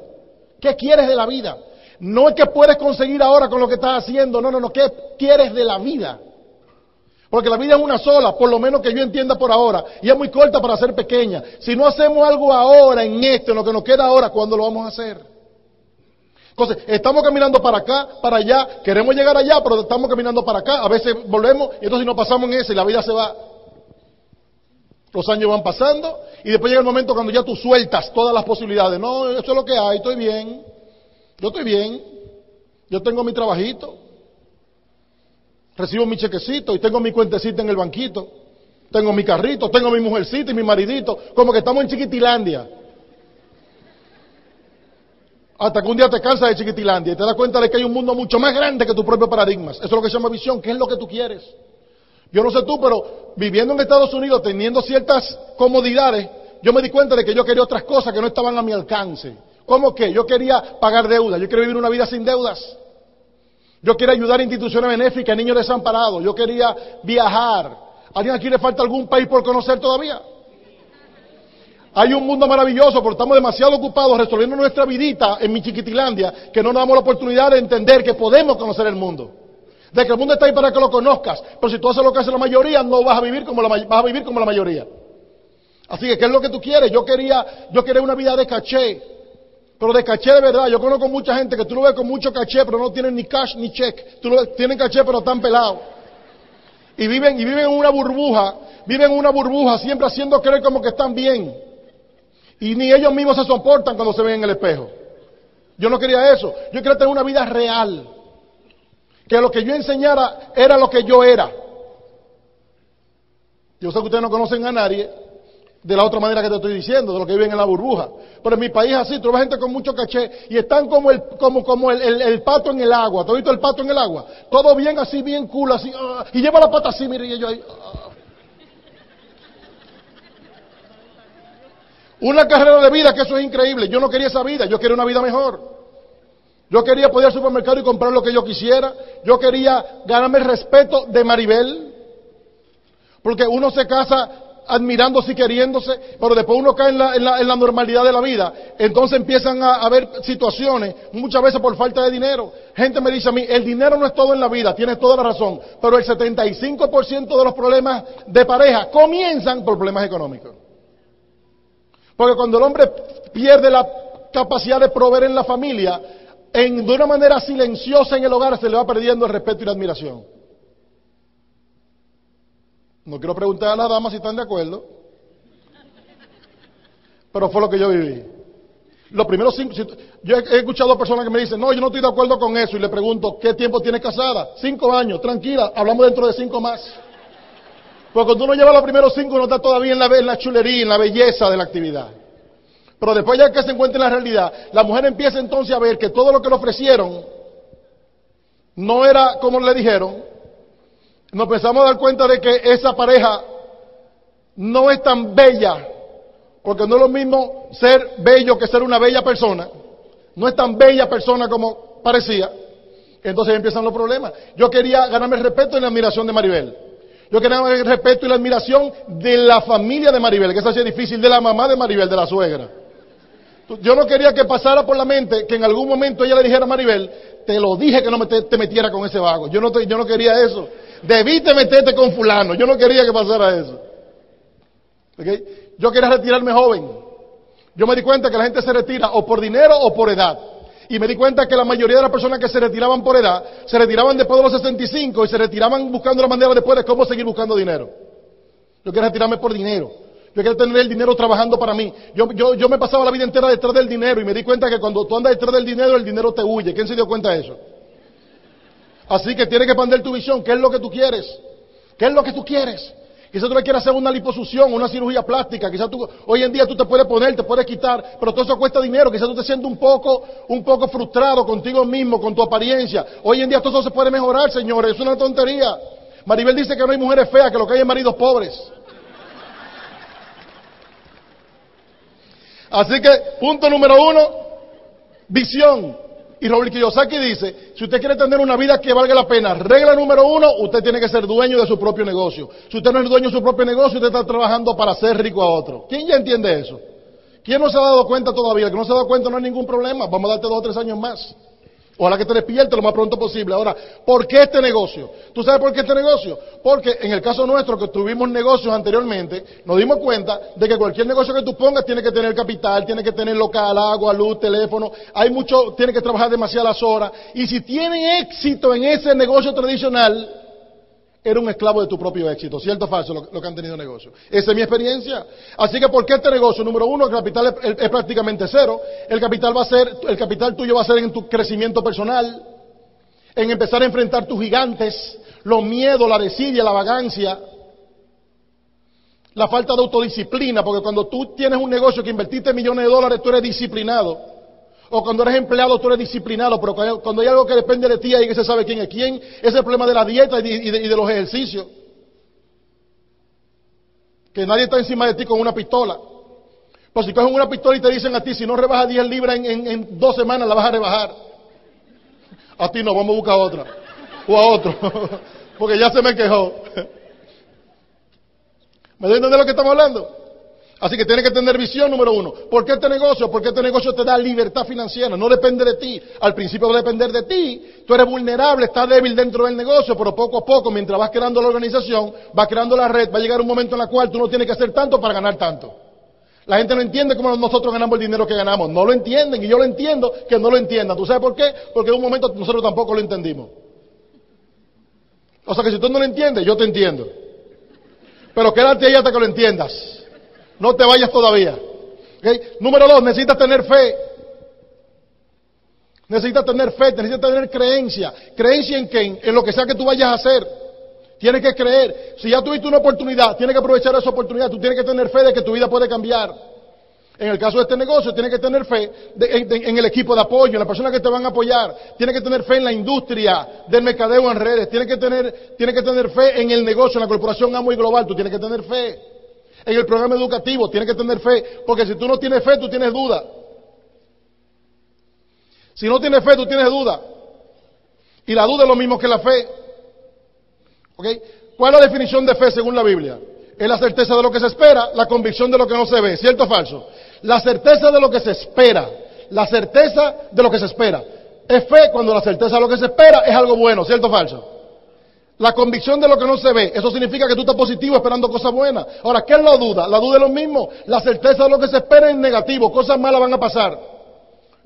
¿Qué quieres de la vida? No es que puedes conseguir ahora con lo que estás haciendo. No, no, no. ¿Qué quieres de la vida? Porque la vida es una sola, por lo menos que yo entienda por ahora. Y es muy corta para ser pequeña. Si no hacemos algo ahora en esto, en lo que nos queda ahora, ¿cuándo lo vamos a hacer? Entonces, estamos caminando para acá, para allá, queremos llegar allá, pero estamos caminando para acá, a veces volvemos y entonces nos pasamos en eso y la vida se va. Los años van pasando y después llega el momento cuando ya tú sueltas todas las posibilidades. No, eso es lo que hay, estoy bien, yo estoy bien, yo tengo mi trabajito, recibo mi chequecito y tengo mi cuentecita en el banquito, tengo mi carrito, tengo mi mujercita y mi maridito, como que estamos en Chiquitilandia. Hasta que un día te cansas de Chiquitilandia y te das cuenta de que hay un mundo mucho más grande que tus propios paradigmas. Eso es lo que se llama visión. ¿Qué es lo que tú quieres? Yo no sé tú, pero viviendo en Estados Unidos, teniendo ciertas comodidades, yo me di cuenta de que yo quería otras cosas que no estaban a mi alcance. ¿Cómo que? Yo quería pagar deudas, yo quería vivir una vida sin deudas. Yo quería ayudar a instituciones benéficas, a niños desamparados. Yo quería viajar. ¿A ¿Alguien aquí le falta algún país por conocer todavía? Hay un mundo maravilloso, pero estamos demasiado ocupados resolviendo nuestra vidita en mi chiquitilandia que no nos damos la oportunidad de entender que podemos conocer el mundo. De que el mundo está ahí para que lo conozcas, pero si tú haces lo que hace la mayoría, no vas a vivir como la, vas a vivir como la mayoría. Así que, ¿qué es lo que tú quieres? Yo quería, yo quería una vida de caché, pero de caché de verdad. Yo conozco mucha gente que tú lo ves con mucho caché, pero no tienen ni cash ni check. Tú lo, tienen caché, pero están pelados. Y viven, y viven en una burbuja, viven en una burbuja, siempre haciendo creer como que están bien. Y ni ellos mismos se soportan cuando se ven en el espejo. Yo no quería eso. Yo quería tener una vida real. Que lo que yo enseñara era lo que yo era. Yo sé que ustedes no conocen a nadie de la otra manera que te estoy diciendo, de lo que viven en la burbuja. Pero en mi país así, tú ves gente con mucho caché y están como el, como, como el, pato en el agua. ¿Tú has visto el pato en el agua? Todo bien así, bien cool, así. Ah, y lleva la pata así, mire, y ellos ahí. Ah. Una carrera de vida que eso es increíble. Yo no quería esa vida, yo quería una vida mejor. Yo quería poder ir al supermercado y comprar lo que yo quisiera. Yo quería ganarme el respeto de Maribel. Porque uno se casa admirándose y queriéndose, pero después uno cae en la, en la, normalidad de la vida. Entonces empiezan a haber situaciones, muchas veces por falta de dinero. Gente me dice a mí, el dinero no es todo en la vida, tienes toda la razón, pero el 75% de los problemas de pareja comienzan por problemas económicos. Porque cuando el hombre pierde la capacidad de proveer en la familia, en, de una manera silenciosa en el hogar se le va perdiendo el respeto y la admiración. No quiero preguntar a las damas si están de acuerdo, pero fue lo que yo viví. Los primeros cinco, yo he, escuchado personas que me dicen, no, yo no estoy de acuerdo con eso, y le pregunto, ¿qué tiempo tienes casada? Cinco años, tranquila, hablamos dentro de cinco más. Porque cuando uno lleva los primeros cinco, uno está todavía en la, en la chulería, en la belleza de la actividad. Pero después ya que se encuentra en la realidad, la mujer empieza entonces a ver que todo lo que le ofrecieron no era como le dijeron. Nos empezamos a dar cuenta de que esa pareja no es tan bella, porque no es lo mismo ser bello que ser una bella persona. No es tan bella persona como parecía. Entonces empiezan los problemas. Yo quería ganarme el respeto y la admiración de Maribel. Yo quería el respeto y la admiración de la familia de Maribel, que eso hacía difícil, de la mamá de Maribel, de la suegra. Yo no quería que pasara por la mente que en algún momento ella le dijera a Maribel, te lo dije que no te, metiera con ese vago. Yo no, yo no quería eso. Debiste meterte con fulano. Yo no quería que pasara eso. Yo quería retirarme joven. Yo me di cuenta que la gente se retira o por dinero o por edad. Y me di cuenta que la mayoría de las personas que se retiraban por edad, se retiraban después de los 65 y se retiraban buscando la manera después de cómo seguir buscando dinero. Yo quería retirarme por dinero. Yo quería tener el dinero trabajando para mí. Yo, yo, yo me pasaba la vida entera detrás del dinero y me di cuenta que cuando tú andas detrás del dinero, el dinero te huye. ¿Quién se dio cuenta de eso? Así que tienes que expandir tu visión. ¿Qué es lo que tú quieres? ¿Qué es lo que tú quieres? Quizás tú le quieras hacer una liposucción, una cirugía plástica. Quizás tú, hoy en día tú te puedes poner, te puedes quitar, pero todo eso cuesta dinero. Quizás tú te sientes un poco, un poco frustrado contigo mismo, con tu apariencia. Hoy en día todo eso se puede mejorar, señores. Es una tontería. Maribel dice que no hay mujeres feas, que lo que hay es maridos pobres. Así que, punto número uno, visión. Y Robert Kiyosaki dice, si usted quiere tener una vida que valga la pena, regla número uno, usted tiene que ser dueño de su propio negocio. Si usted no es dueño de su propio negocio, usted está trabajando para ser rico a otro. ¿Quién ya entiende eso? ¿Quién no se ha dado cuenta todavía? Que no se ha dado cuenta no hay ningún problema. Vamos a darte dos o tres años más. Ojalá que te despiertes lo más pronto posible. Ahora, ¿por qué este negocio? ¿Tú sabes por qué este negocio? Porque en el caso nuestro, que tuvimos negocios anteriormente, nos dimos cuenta de que cualquier negocio que tú pongas tiene que tener capital, tiene que tener local, agua, luz, teléfono. Hay mucho, tiene que trabajar demasiadas horas. Y si tienen éxito en ese negocio tradicional, era un esclavo de tu propio éxito, ¿cierto o falso lo, que han tenido negocio? Esa es mi experiencia. Así que, ¿por qué este negocio? Número uno, el capital es, prácticamente cero. El capital va a ser, el capital tuyo va a ser en tu crecimiento personal, en empezar a enfrentar tus gigantes, los miedos, la desidia, la vagancia, la falta de autodisciplina, porque cuando tú tienes un negocio que invertiste millones de dólares, tú eres disciplinado. O cuando eres empleado tú eres disciplinado, pero cuando hay algo que depende de ti, ahí que se sabe quién es quién. Es el problema de la dieta y de, los ejercicios. Que nadie está encima de ti con una pistola. Pues si cogen una pistola y te dicen a ti, si no rebajas 10 libras en, dos semanas, la vas a rebajar. A ti no, vamos a buscar otra. O a otro. Porque ya se me quejó. ¿Me doy de lo que estamos hablando? Así que tienes que tener visión número uno. ¿Por qué este negocio? Porque este negocio te da libertad financiera. No depende de ti. Al principio va a depender de ti. Tú eres vulnerable, estás débil dentro del negocio, pero poco a poco, mientras vas creando la organización, vas creando la red, va a llegar un momento en el cual tú no tienes que hacer tanto para ganar tanto. La gente no entiende cómo nosotros ganamos el dinero que ganamos. No lo entienden y yo lo entiendo que no lo entiendan. ¿Tú sabes por qué? Porque en un momento nosotros tampoco lo entendimos. O sea que si tú no lo entiendes, yo te entiendo. Pero quédate ahí hasta que lo entiendas. No te vayas todavía. Número dos, necesitas tener fe. Necesitas tener fe, necesitas tener creencia. ¿Creencia en qué? En lo que sea que tú vayas a hacer. Tienes que creer. Si ya tuviste una oportunidad, tienes que aprovechar esa oportunidad. Tú tienes que tener fe de que tu vida puede cambiar. En el caso de este negocio, tienes que tener fe en, el equipo de apoyo, en las personas que te van a apoyar. Tienes que tener fe en la industria del mercadeo en redes. Tienes que tener, tienes que tener fe en el negocio, en la corporación Amo y Global. Tú tienes que tener fe. En el programa educativo, tienes que tener fe. Porque si tú no tienes fe, tú tienes duda. Si no tienes fe, tú tienes duda. Y la duda es lo mismo que la fe. ¿Cuál es la definición de fe según la Biblia? Es la certeza de lo que se espera, la convicción de lo que no se ve. ¿Cierto o falso? La certeza de lo que se espera. La certeza de lo que se espera. Es fe cuando la certeza de lo que se espera es algo bueno. ¿Cierto o falso? La convicción de lo que no se ve. Eso significa que tú estás positivo esperando cosas buenas. Ahora, ¿qué es la duda? La duda es lo mismo. La certeza de lo que se espera es negativo. Cosas malas van a pasar.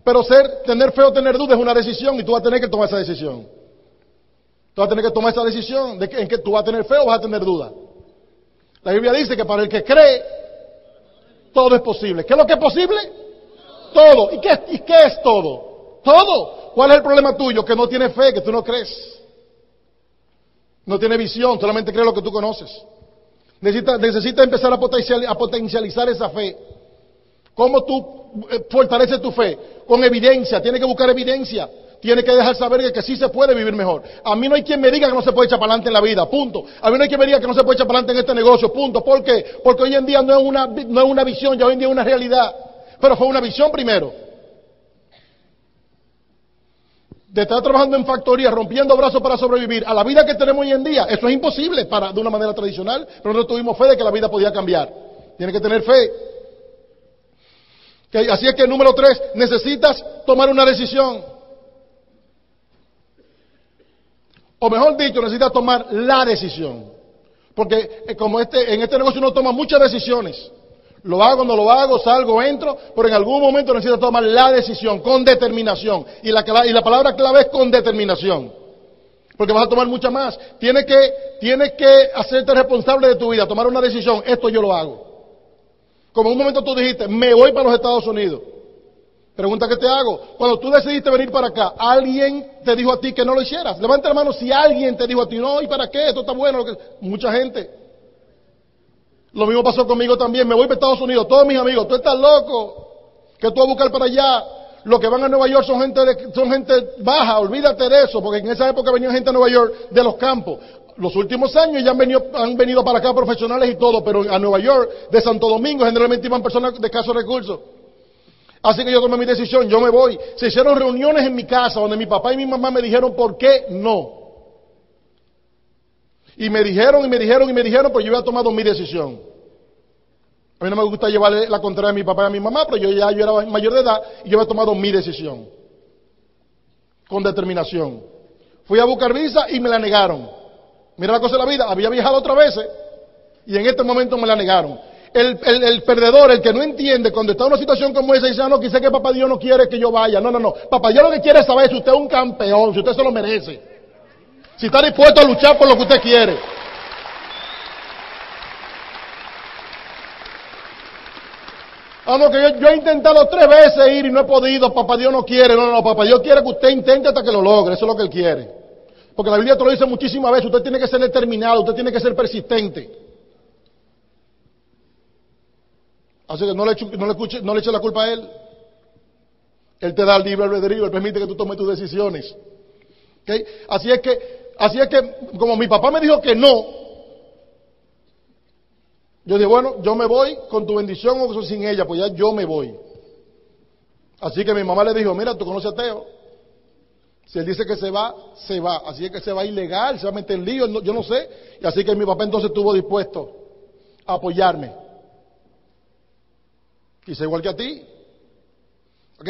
Pero ser, tener fe o tener duda es una decisión y tú vas a tener que tomar esa decisión. Tú vas a tener que tomar esa decisión de que, en que tú vas a tener fe o vas a tener duda. La Biblia dice que para el que cree, todo es posible. ¿Qué es lo que es posible? Todo. ¿Y qué, ¿Y qué es todo? Todo. ¿Cuál es el problema tuyo? Que no tienes fe, que tú no crees. No tienes visión, solamente crees lo que tú conoces. Necesita, necesita empezar a, a potencializar esa fe. ¿Cómo tú eh, fortaleces tu fe? Con evidencia, tienes que buscar evidencia. Tiene que dejar saber que, sí se puede vivir mejor. A mí no hay quien me diga que no se puede echar para adelante en la vida, punto. A mí no hay quien me diga que no se puede echar para adelante en este negocio, punto. ¿Por qué? Porque hoy en día no es una, no es una visión, ya hoy en día es una realidad. Pero fue una visión primero. De estar trabajando en factoría, rompiendo brazos para sobrevivir a la vida que tenemos hoy en día, eso es imposible para, de una manera tradicional, pero nosotros tuvimos fe de que la vida podía cambiar. Tiene que tener fe. Así es que número tres, necesitas tomar una decisión. O mejor dicho, necesita tomar la decisión. Porque eh, como este, en este negocio uno toma muchas decisiones. Lo hago, no lo hago, salgo, entro, pero en algún momento necesita tomar la decisión con determinación. Y la, y la palabra clave es con determinación. Porque vas a tomar mucha más. Tienes que, tienes que hacerte responsable de tu vida, tomar una decisión. Esto yo lo hago. Como en un momento tú dijiste, me voy para los Estados Unidos. Pregunta que te hago. Cuando tú decidiste venir para acá, ¿alguien te dijo a ti que no lo hicieras? Levanta la mano si alguien te dijo a ti, no, ¿y para qué? Esto está bueno. Mucha gente. Lo mismo pasó conmigo también. Me voy para Estados Unidos. Todos mis amigos, tú estás loco. Que tú vas a buscar para allá. Los que van a Nueva York son gente, son gente baja. Olvídate de eso. Porque en esa época venía gente a Nueva York de los campos. Los últimos años ya han venido, han venido para acá profesionales y todo. Pero a Nueva York, de Santo Domingo, generalmente iban personas de escasos recursos. Así que yo tomé mi decisión, yo me voy. Se hicieron reuniones en mi casa donde mi papá y mi mamá me dijeron por qué no. Y me dijeron y me dijeron y me dijeron, pues yo había tomado mi decisión. A mí no me gusta llevarle la contraria a mi papá y a mi mamá, pero yo ya yo era mayor de edad y yo había tomado mi decisión. Con determinación. Fui a buscar visa y me la negaron. Mira la cosa de la vida, había viajado otra vez y en este momento me la negaron el, perdedor, el que no entiende, cuando está en una situación como esa, dice, ah, no, quizá que papá Dios no quiere que yo vaya. No, no, no. Papá Dios lo que quiere saber si usted es un campeón, si usted se lo merece. Si está dispuesto a luchar por lo que usted quiere. Ah, que yo, he intentado tres veces ir y no he podido, papá Dios no quiere. No, no, papá Dios quiere que usted intente hasta que lo logre, eso es lo que Él quiere. Porque la Biblia te lo dice muchísimas veces, usted tiene que ser determinado, usted tiene que ser persistente. Así que no le, eche la culpa a Él. Él te da el libre albedrío, Él permite que tú tomes tus decisiones. Así es que, así es que, como mi papá me dijo que no, yo dije, bueno, yo me voy con tu bendición o sin ella, pues ya yo me voy. Así que mi mamá le dijo, mira, tú conoces a Teo. Si él dice que se va, se va. Así es que se va ilegal, se va a meter en lío, yo no sé. Y así que mi papá entonces estuvo dispuesto a apoyarme. Quizá igual que a ti. ¿Ok?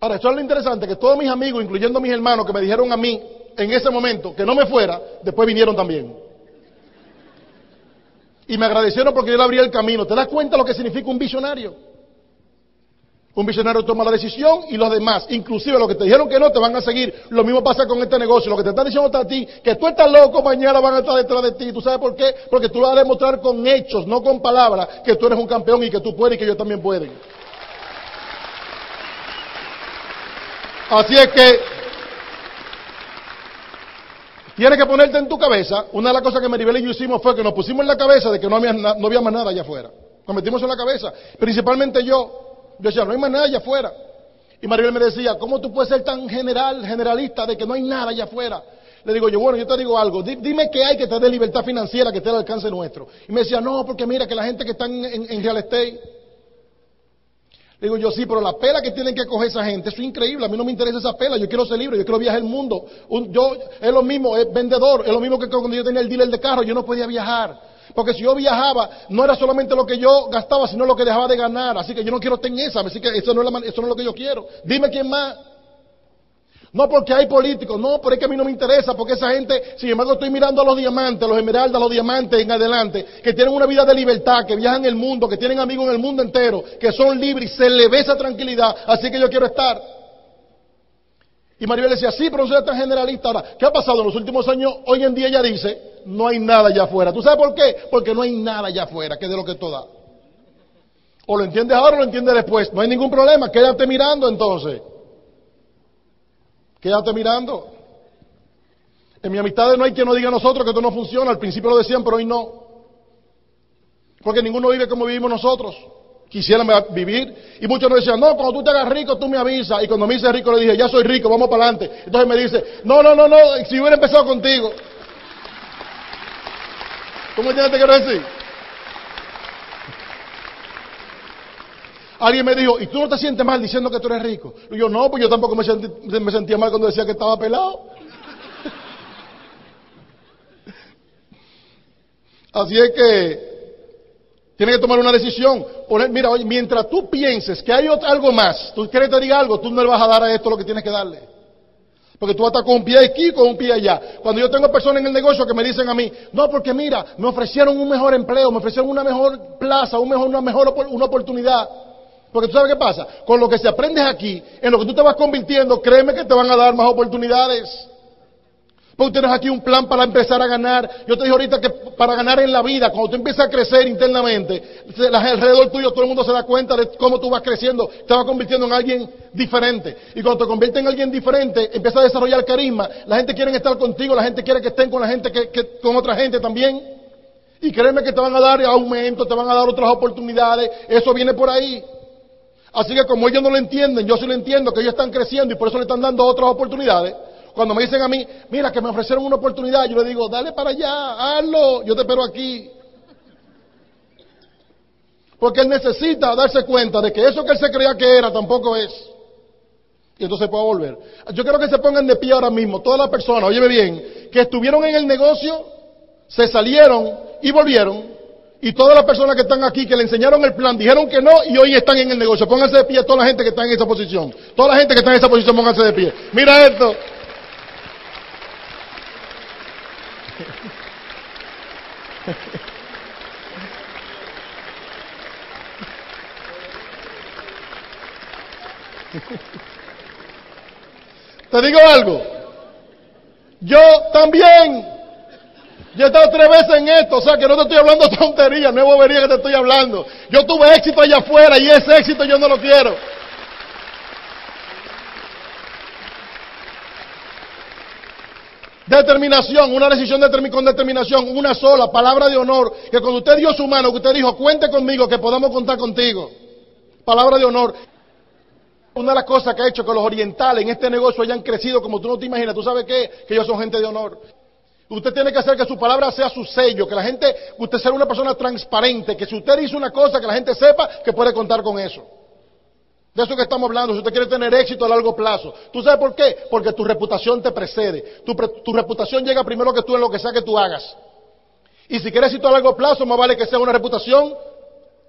Ahora, esto es lo interesante, que todos mis amigos, incluyendo mis hermanos, que me dijeron a mí en ese momento que no me fuera, después vinieron también. Y me agradecieron porque yo le abrí el camino. ¿Te das cuenta lo que significa un visionario? Un visionario toma la decisión y los demás, inclusive los que te dijeron que no, te van a seguir. Lo mismo pasa con este negocio. Lo que te están diciendo a ti, que tú estás loco, mañana van a estar detrás de ti. ¿Tú sabes por qué? Porque tú vas a demostrar con hechos, no con palabras, que tú eres un campeón y que tú puedes y que ellos también pueden. Así es que tienes que ponerte en tu cabeza. Una de las cosas que Maribel y yo hicimos fue que nos pusimos en la cabeza de que no había, no había más nada allá afuera. Nos metimos en la cabeza. Principalmente yo. Yo decía, no hay más nada allá afuera. Y Maribel me decía, ¿cómo tú puedes ser tan general, generalista de que no hay nada allá afuera? Le digo yo, bueno, yo te digo algo, dime qué hay que te dé libertad financiera que esté al alcance nuestro. Y me decía, no, porque mira que la gente que está en, real estate. Digo yo, sí, pero la pela que tienen que coger esa gente, eso es increíble, a mí no me interesa esa pela, yo quiero ser libre, yo quiero viajar el mundo. yo, es lo mismo, es vendedor, es lo mismo que cuando yo tenía el dealer de carro, yo no podía viajar. Porque si yo viajaba, no era solamente lo que yo gastaba, sino lo que dejaba de ganar. Así que yo no quiero tener esa, así que eso no, es eso no es lo que yo quiero. Dime quién más. No porque hay políticos, no, pero es que a mí no me interesa, porque esa gente, sin embargo, estoy mirando a los diamantes, los esmeraldas, los diamantes en adelante, que tienen una vida de libertad, que viajan el mundo, que tienen amigos en el mundo entero, que son libres y se le ve esa tranquilidad, así que yo quiero estar. Y Maribel decía, sí, pero no soy tan generalista. Ahora, ¿qué ha pasado en los últimos años? Hoy en día ella dice, no hay nada allá afuera. ¿Tú sabes por qué? Porque no hay nada allá afuera, que es de lo que esto da. O lo entiendes ahora o lo entiendes después. No hay ningún problema. Quédate mirando entonces. Quédate mirando. En mi amistad no hay quien no diga a nosotros que esto no funciona. Al principio lo decían, pero hoy no. Porque ninguno vive como vivimos nosotros. Quisieran vivir. Y muchos nos decían, no, cuando tú te hagas rico, tú me avisas. Y cuando me hice rico, le dije, ya soy rico, vamos para adelante. Entonces me dice, no, no, no, no, si hubiera empezado contigo. ¿Cómo entiendes que quiero decir? Alguien me dijo, ¿y tú no te sientes mal diciendo que tú eres rico? Yo, no, pues yo tampoco me, sentía mal cuando decía que estaba pelado. Así es que tienes que tomar una decisión. mira, oye, mientras tú pienses que hay algo más, tú quieres que te diga algo, tú no le vas a dar a esto lo que tienes que darle. Porque tú vas a estar con un pie aquí y con un pie allá. Cuando yo tengo personas en el negocio que me dicen a mí, no, porque mira, me ofrecieron un mejor empleo, me ofrecieron una mejor plaza, un mejor, una mejor una oportunidad. Porque tú sabes qué pasa, con lo que se aprendes aquí, en lo que tú te vas convirtiendo, créeme que te van a dar más oportunidades. Porque tienes aquí un plan para empezar a ganar. Yo te dije ahorita que para ganar en la vida, cuando tú empiezas a crecer internamente, alrededor tuyo todo el mundo se da cuenta de cómo tú vas creciendo, te vas convirtiendo en alguien diferente. Y cuando te conviertes en alguien diferente, empiezas a desarrollar carisma. La gente quiere estar contigo, la gente quiere que estén con la gente, que, con otra gente también. Y créeme que te van a dar aumento, te van a dar otras oportunidades. Eso viene por ahí. Así que como ellos no lo entienden, yo sí lo entiendo, que ellos están creciendo y por eso le están dando otras oportunidades. Cuando me dicen a mí, mira que me ofrecieron una oportunidad, yo le digo, dale para allá, hazlo, yo te espero aquí. Porque él necesita darse cuenta de que eso que él se creía que era tampoco es. Y entonces puede volver. Yo quiero que se pongan de pie ahora mismo, todas las personas, óyeme bien, que estuvieron en el negocio, se salieron y volvieron. Y todas las personas que están aquí, que le enseñaron el plan, dijeron que no y hoy están en el negocio. Pónganse de pie toda la gente que está en esa posición. Toda la gente que está en esa posición, pónganse de pie. Mira esto. Te digo algo. Yo también. Yo he estado tres veces en esto, o sea que no te estoy hablando tonterías, no es bobería que te estoy hablando. Yo tuve éxito allá afuera y ese éxito yo no lo quiero. Determinación, una decisión con determinación, una sola, palabra de honor, que cuando usted dio su mano, que usted dijo, cuente conmigo, que podamos contar contigo. Palabra de honor. Una de las cosas que ha hecho que los orientales en este negocio hayan crecido como tú no te imaginas, ¿tú sabes qué? Que ellos son gente de honor. Usted tiene que hacer que su palabra sea su sello, que la gente, usted sea una persona transparente, que si usted dice una cosa, que la gente sepa que puede contar con eso. De eso que estamos hablando, si usted quiere tener éxito a largo plazo. ¿Tú sabes por qué? Porque tu reputación te precede. Tu, tu, reputación llega primero que tú en lo que sea que tú hagas. Y si quieres éxito a largo plazo, más vale que sea una reputación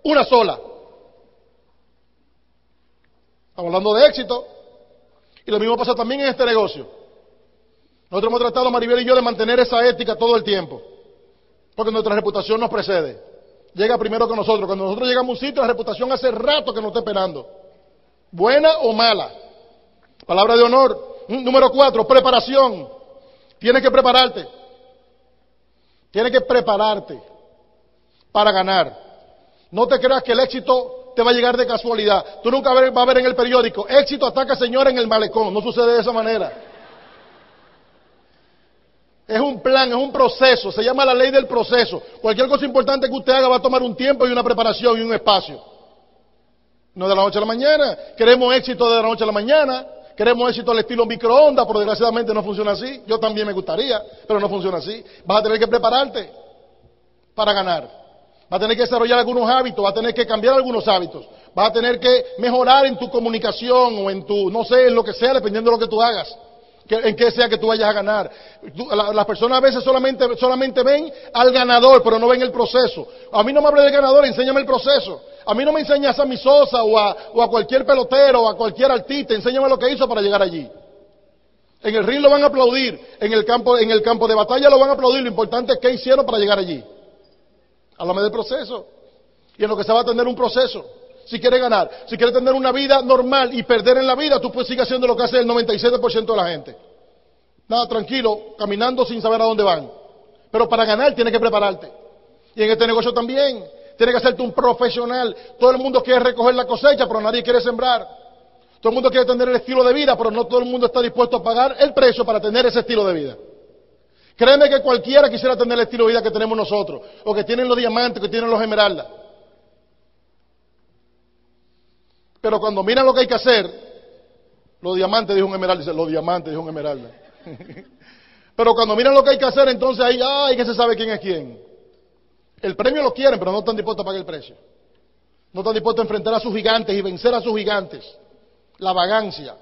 una sola. Estamos hablando de éxito. Y lo mismo pasa también en este negocio. Nosotros hemos tratado, Maribel y yo, de mantener esa ética todo el tiempo. Porque nuestra reputación nos precede. Llega primero que nosotros. Cuando nosotros llegamos a un sitio, la reputación hace rato que nos está esperando. buena o mala. Palabra de honor. Número cuatro, preparación. Tienes que prepararte. Tienes que prepararte para ganar. No te creas que el éxito te va a llegar de casualidad. Tú nunca vas a ver en el periódico, éxito ataca señor en el malecón. No sucede de esa manera. Es un plan, es un proceso, se llama la ley del proceso. Cualquier cosa importante que usted haga va a tomar un tiempo y una preparación y un espacio. No de la noche a la mañana. Queremos éxito de la noche a la mañana. Queremos éxito al estilo microondas, pero desgraciadamente no funciona así. Yo también me gustaría, pero no funciona así. Vas a tener que prepararte para ganar. Vas a tener que desarrollar algunos hábitos, vas a tener que cambiar algunos hábitos. Vas a tener que mejorar en tu comunicación o en tu, no sé, en lo que sea, dependiendo de lo que tú hagas en qué sea que tú vayas a ganar. las personas a veces solamente, solamente ven al ganador, pero no ven el proceso. A mí no me hable del ganador, enséñame el proceso. A mí no me enseñas a mi Sosa o a, o a cualquier pelotero o a cualquier artista, enséñame lo que hizo para llegar allí. En el ring lo van a aplaudir, en el campo, en el campo de batalla lo van a aplaudir, lo importante es qué hicieron para llegar allí. Háblame del proceso. Y en lo que se va a tener un proceso si quieres ganar. Si quieres tener una vida normal y perder en la vida, tú puedes seguir haciendo lo que hace el 97% de la gente. Nada, tranquilo, caminando sin saber a dónde van. Pero para ganar tienes que prepararte. Y en este negocio también. Tienes que hacerte un profesional. Todo el mundo quiere recoger la cosecha, pero nadie quiere sembrar. Todo el mundo quiere tener el estilo de vida, pero no todo el mundo está dispuesto a pagar el precio para tener ese estilo de vida. Créeme que cualquiera quisiera tener el estilo de vida que tenemos nosotros, o que tienen los diamantes, que tienen los esmeraldas. Pero cuando miran lo que hay que hacer, los diamantes, dijo un esmeralda, dice, los diamantes, dijo un esmeralda. pero cuando miran lo que hay que hacer, entonces ahí, ay, que se sabe quién es quién. El premio lo quieren, pero no están dispuestos a pagar el precio. No están dispuestos a enfrentar a sus gigantes y vencer a sus gigantes. La vagancia,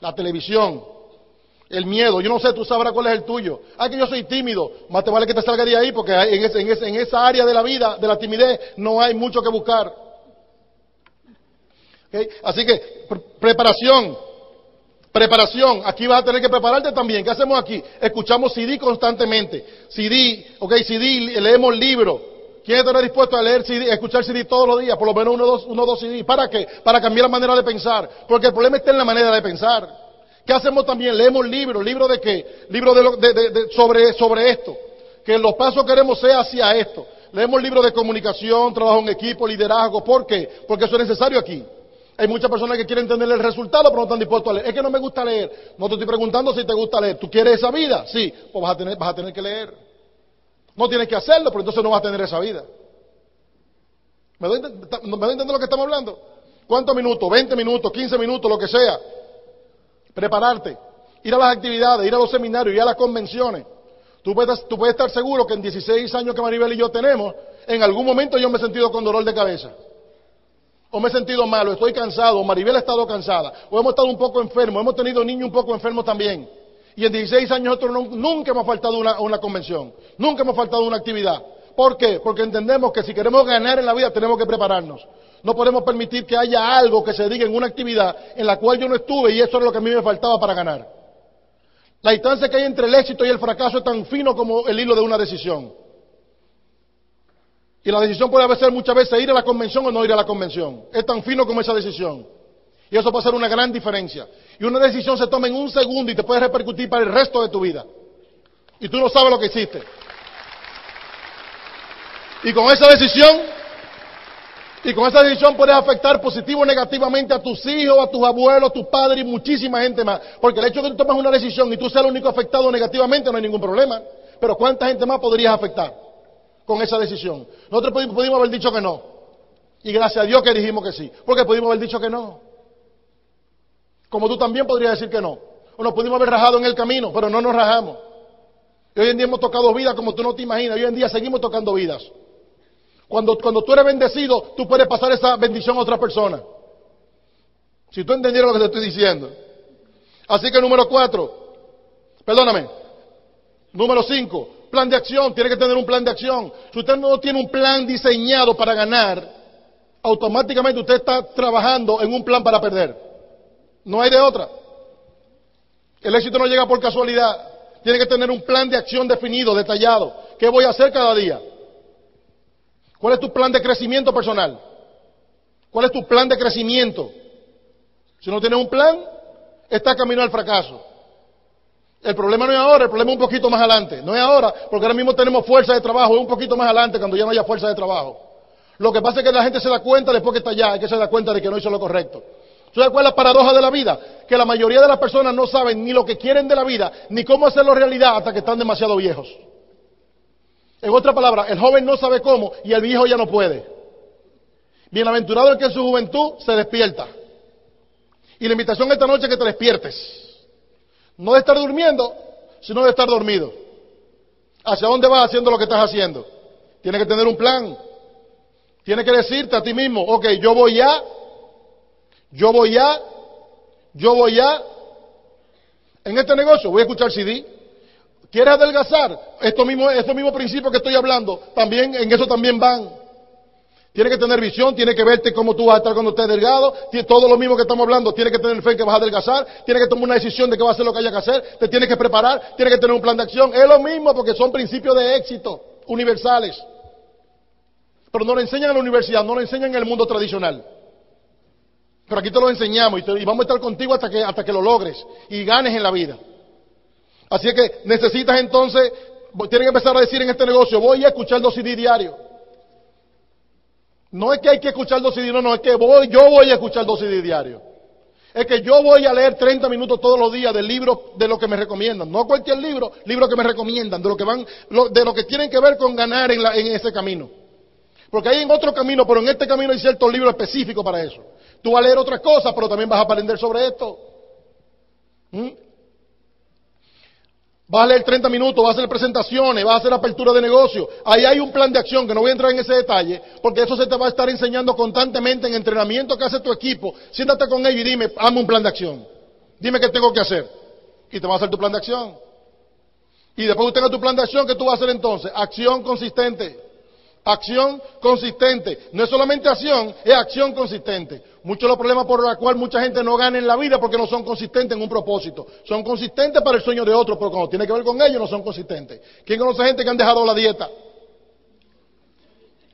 la televisión, el miedo. Yo no sé, tú sabrás cuál es el tuyo. Ah, que yo soy tímido. Más te vale que te salga de ahí porque en esa área de la vida, de la timidez, no hay mucho que buscar. Así que, preparación, preparación. Aquí vas a tener que prepararte también. ¿Qué hacemos aquí? Escuchamos CD constantemente. CD, ok, CD, leemos libros. ¿Quién está dispuesto a leer CD, escuchar CD todos los días? Por lo menos uno dos, uno, dos CD. ¿Para qué? Para cambiar la manera de pensar. Porque el problema está en la manera de pensar. ¿Qué hacemos también? Leemos libros. ¿Libros de qué? Libros de, sobre, sobre esto. Que los pasos que queremos sea hacia esto. Leemos libros de comunicación, trabajo en equipo, liderazgo. ¿Por qué? Porque eso es necesario aquí. Hay muchas personas que quieren tener el resultado, pero no están dispuestos a leer. Es que no me gusta leer. No te estoy preguntando si te gusta leer. ¿Tú quieres esa vida? Sí, pues vas a tener, vas a tener que leer. No tienes que hacerlo, pero entonces no vas a tener esa vida. ¿Me doy, ¿Me lo que estamos hablando? ¿Cuántos minutos? ¿20 minutos? ¿15 minutos? Lo que sea. Prepararte. Ir a las actividades, ir a los seminarios, ir a las convenciones. Tú puedes, tú puedes estar seguro que en 16 años que Maribel y yo tenemos, en algún momento yo me he sentido con dolor de cabeza o me he sentido malo, estoy cansado, o Maribel ha estado cansada, o hemos estado un poco enfermos, hemos tenido niños un poco enfermos también. Y en 16 años nosotros nunca hemos faltado una, una convención, nunca hemos faltado una actividad. ¿Por qué? Porque entendemos que si queremos ganar en la vida tenemos que prepararnos. No podemos permitir que haya algo que se diga en una actividad en la cual yo no estuve y eso es lo que a mí me faltaba para ganar. La distancia que hay entre el éxito y el fracaso es tan fino como el hilo de una decisión. Y la decisión puede ser muchas veces ir a la convención o no ir a la convención. Es tan fino como esa decisión. Y eso puede ser una gran diferencia. Y una decisión se toma en un segundo y te puede repercutir para el resto de tu vida. Y tú no sabes lo que hiciste. Y con esa decisión, y con esa decisión puedes afectar positivo o negativamente a tus hijos, a tus abuelos, a tus padres y muchísima gente más. Porque el hecho de que tú tomes una decisión y tú seas el único afectado negativamente no hay ningún problema. Pero ¿cuánta gente más podrías afectar? Con esa decisión. Nosotros pudimos haber dicho que no. Y gracias a Dios que dijimos que sí. Porque pudimos haber dicho que no. Como tú también podrías decir que no. O nos pudimos haber rajado en el camino, pero no nos rajamos. Y hoy en día hemos tocado vidas como tú no te imaginas. Hoy en día seguimos tocando vidas. Cuando, cuando tú eres bendecido, tú puedes pasar esa bendición a otra persona. Si tú entendieras lo que te estoy diciendo. Así que número cuatro, perdóname, número cinco, de acción, tiene que tener un plan de acción. Si usted no tiene un plan diseñado para ganar, automáticamente usted está trabajando en un plan para perder. No hay de otra. El éxito no llega por casualidad. Tiene que tener un plan de acción definido, detallado. ¿Qué voy a hacer cada día? ¿Cuál es tu plan de crecimiento personal? ¿Cuál es tu plan de crecimiento? Si no tienes un plan, está camino al fracaso. El problema no es ahora, el problema es un poquito más adelante. No es ahora, porque ahora mismo tenemos fuerza de trabajo, es un poquito más adelante cuando ya no haya fuerza de trabajo. Lo que pasa es que la gente se da cuenta después que está allá, es que se da cuenta de que no hizo lo correcto. ¿Sabes cuál es la paradoja de la vida? Que la mayoría de las personas no saben ni lo que quieren de la vida, ni cómo hacerlo realidad hasta que están demasiado viejos. En otra palabra, el joven no sabe cómo y el viejo ya no puede. Bienaventurado el que en su juventud se despierta. Y la invitación esta noche es que te despiertes. No de estar durmiendo, sino de estar dormido. ¿Hacia dónde vas haciendo lo que estás haciendo? Tienes que tener un plan. Tienes que decirte a ti mismo, ok, yo voy ya, yo voy ya, yo voy ya. En este negocio voy a escuchar CD. ¿Quieres adelgazar? Esto mismo, estos mismos principios que estoy hablando, también, en eso también van. Tiene que tener visión, tiene que verte cómo tú vas a estar cuando estés delgado, todo lo mismo que estamos hablando, tiene que tener fe en que vas a adelgazar, tiene que tomar una decisión de que va a hacer lo que haya que hacer, te tiene que preparar, tiene que tener un plan de acción. Es lo mismo porque son principios de éxito universales. Pero no lo enseñan en la universidad, no lo enseñan en el mundo tradicional. Pero aquí te lo enseñamos y, vamos a estar contigo hasta que, hasta que lo logres y ganes en la vida. Así que necesitas entonces, tienes que empezar a decir en este negocio, voy a escuchar dos CD diarios. No es que hay que escuchar dos CD, no, no, es que voy, yo voy a escuchar dos CD diarios. Es que yo voy a leer 30 minutos todos los días del libro de lo que me recomiendan. No cualquier libro, libro que me recomiendan, de lo que van, de lo que tienen que ver con ganar en, en ese camino. Porque hay en otro camino, pero en este camino hay ciertos libros específicos para eso. Tú vas a leer otras cosas, pero también vas a aprender sobre esto. ¿Mm? Vas a leer 30 minutos, vas a hacer presentaciones, vas a hacer apertura de negocio. Ahí hay un plan de acción que no voy a entrar en ese detalle, porque eso se te va a estar enseñando constantemente en entrenamiento que hace tu equipo. Siéntate con ellos y dime, hazme un plan de acción. Dime qué tengo que hacer. Y te va a hacer tu plan de acción. Y después que tengas tu plan de acción, ¿qué tú vas a hacer entonces? Acción consistente. Acción consistente. No es solamente acción, es acción consistente. Muchos de los problemas por los cuales mucha gente no gana en la vida porque no son consistentes en un propósito. Son consistentes para el sueño de otros, pero cuando tiene que ver con ellos no son consistentes. ¿Quién conoce gente que han dejado la dieta?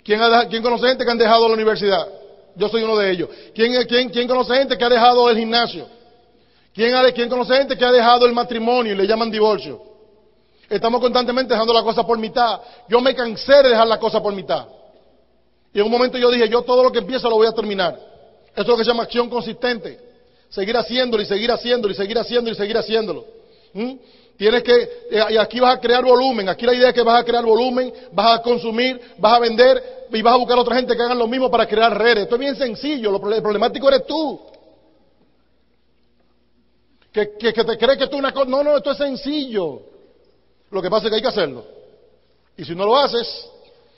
¿Quién, conoce gente que han dejado la universidad? Yo soy uno de ellos. ¿Quién, quién conoce gente que ha dejado el gimnasio? ¿Quién, ¿Quién conoce gente que ha dejado el matrimonio y le llaman divorcio? Estamos constantemente dejando la cosa por mitad. Yo me cansé de dejar la cosa por mitad. Y en un momento yo dije, yo todo lo que empiezo lo voy a terminar. Eso es lo que se llama acción consistente. Seguir haciéndolo y seguir haciéndolo y seguir haciéndolo y seguir haciéndolo. ¿Mm? Tienes que, eh, y aquí vas a crear volumen. Aquí la idea es que vas a crear volumen, vas a consumir, vas a vender y vas a buscar a otra gente que hagan lo mismo para crear redes. Esto es bien sencillo. Lo problemático eres tú. Que, que, que te crees que tú una cosa. No, no, esto es sencillo. Lo que pasa es que hay que hacerlo. Y si no lo haces,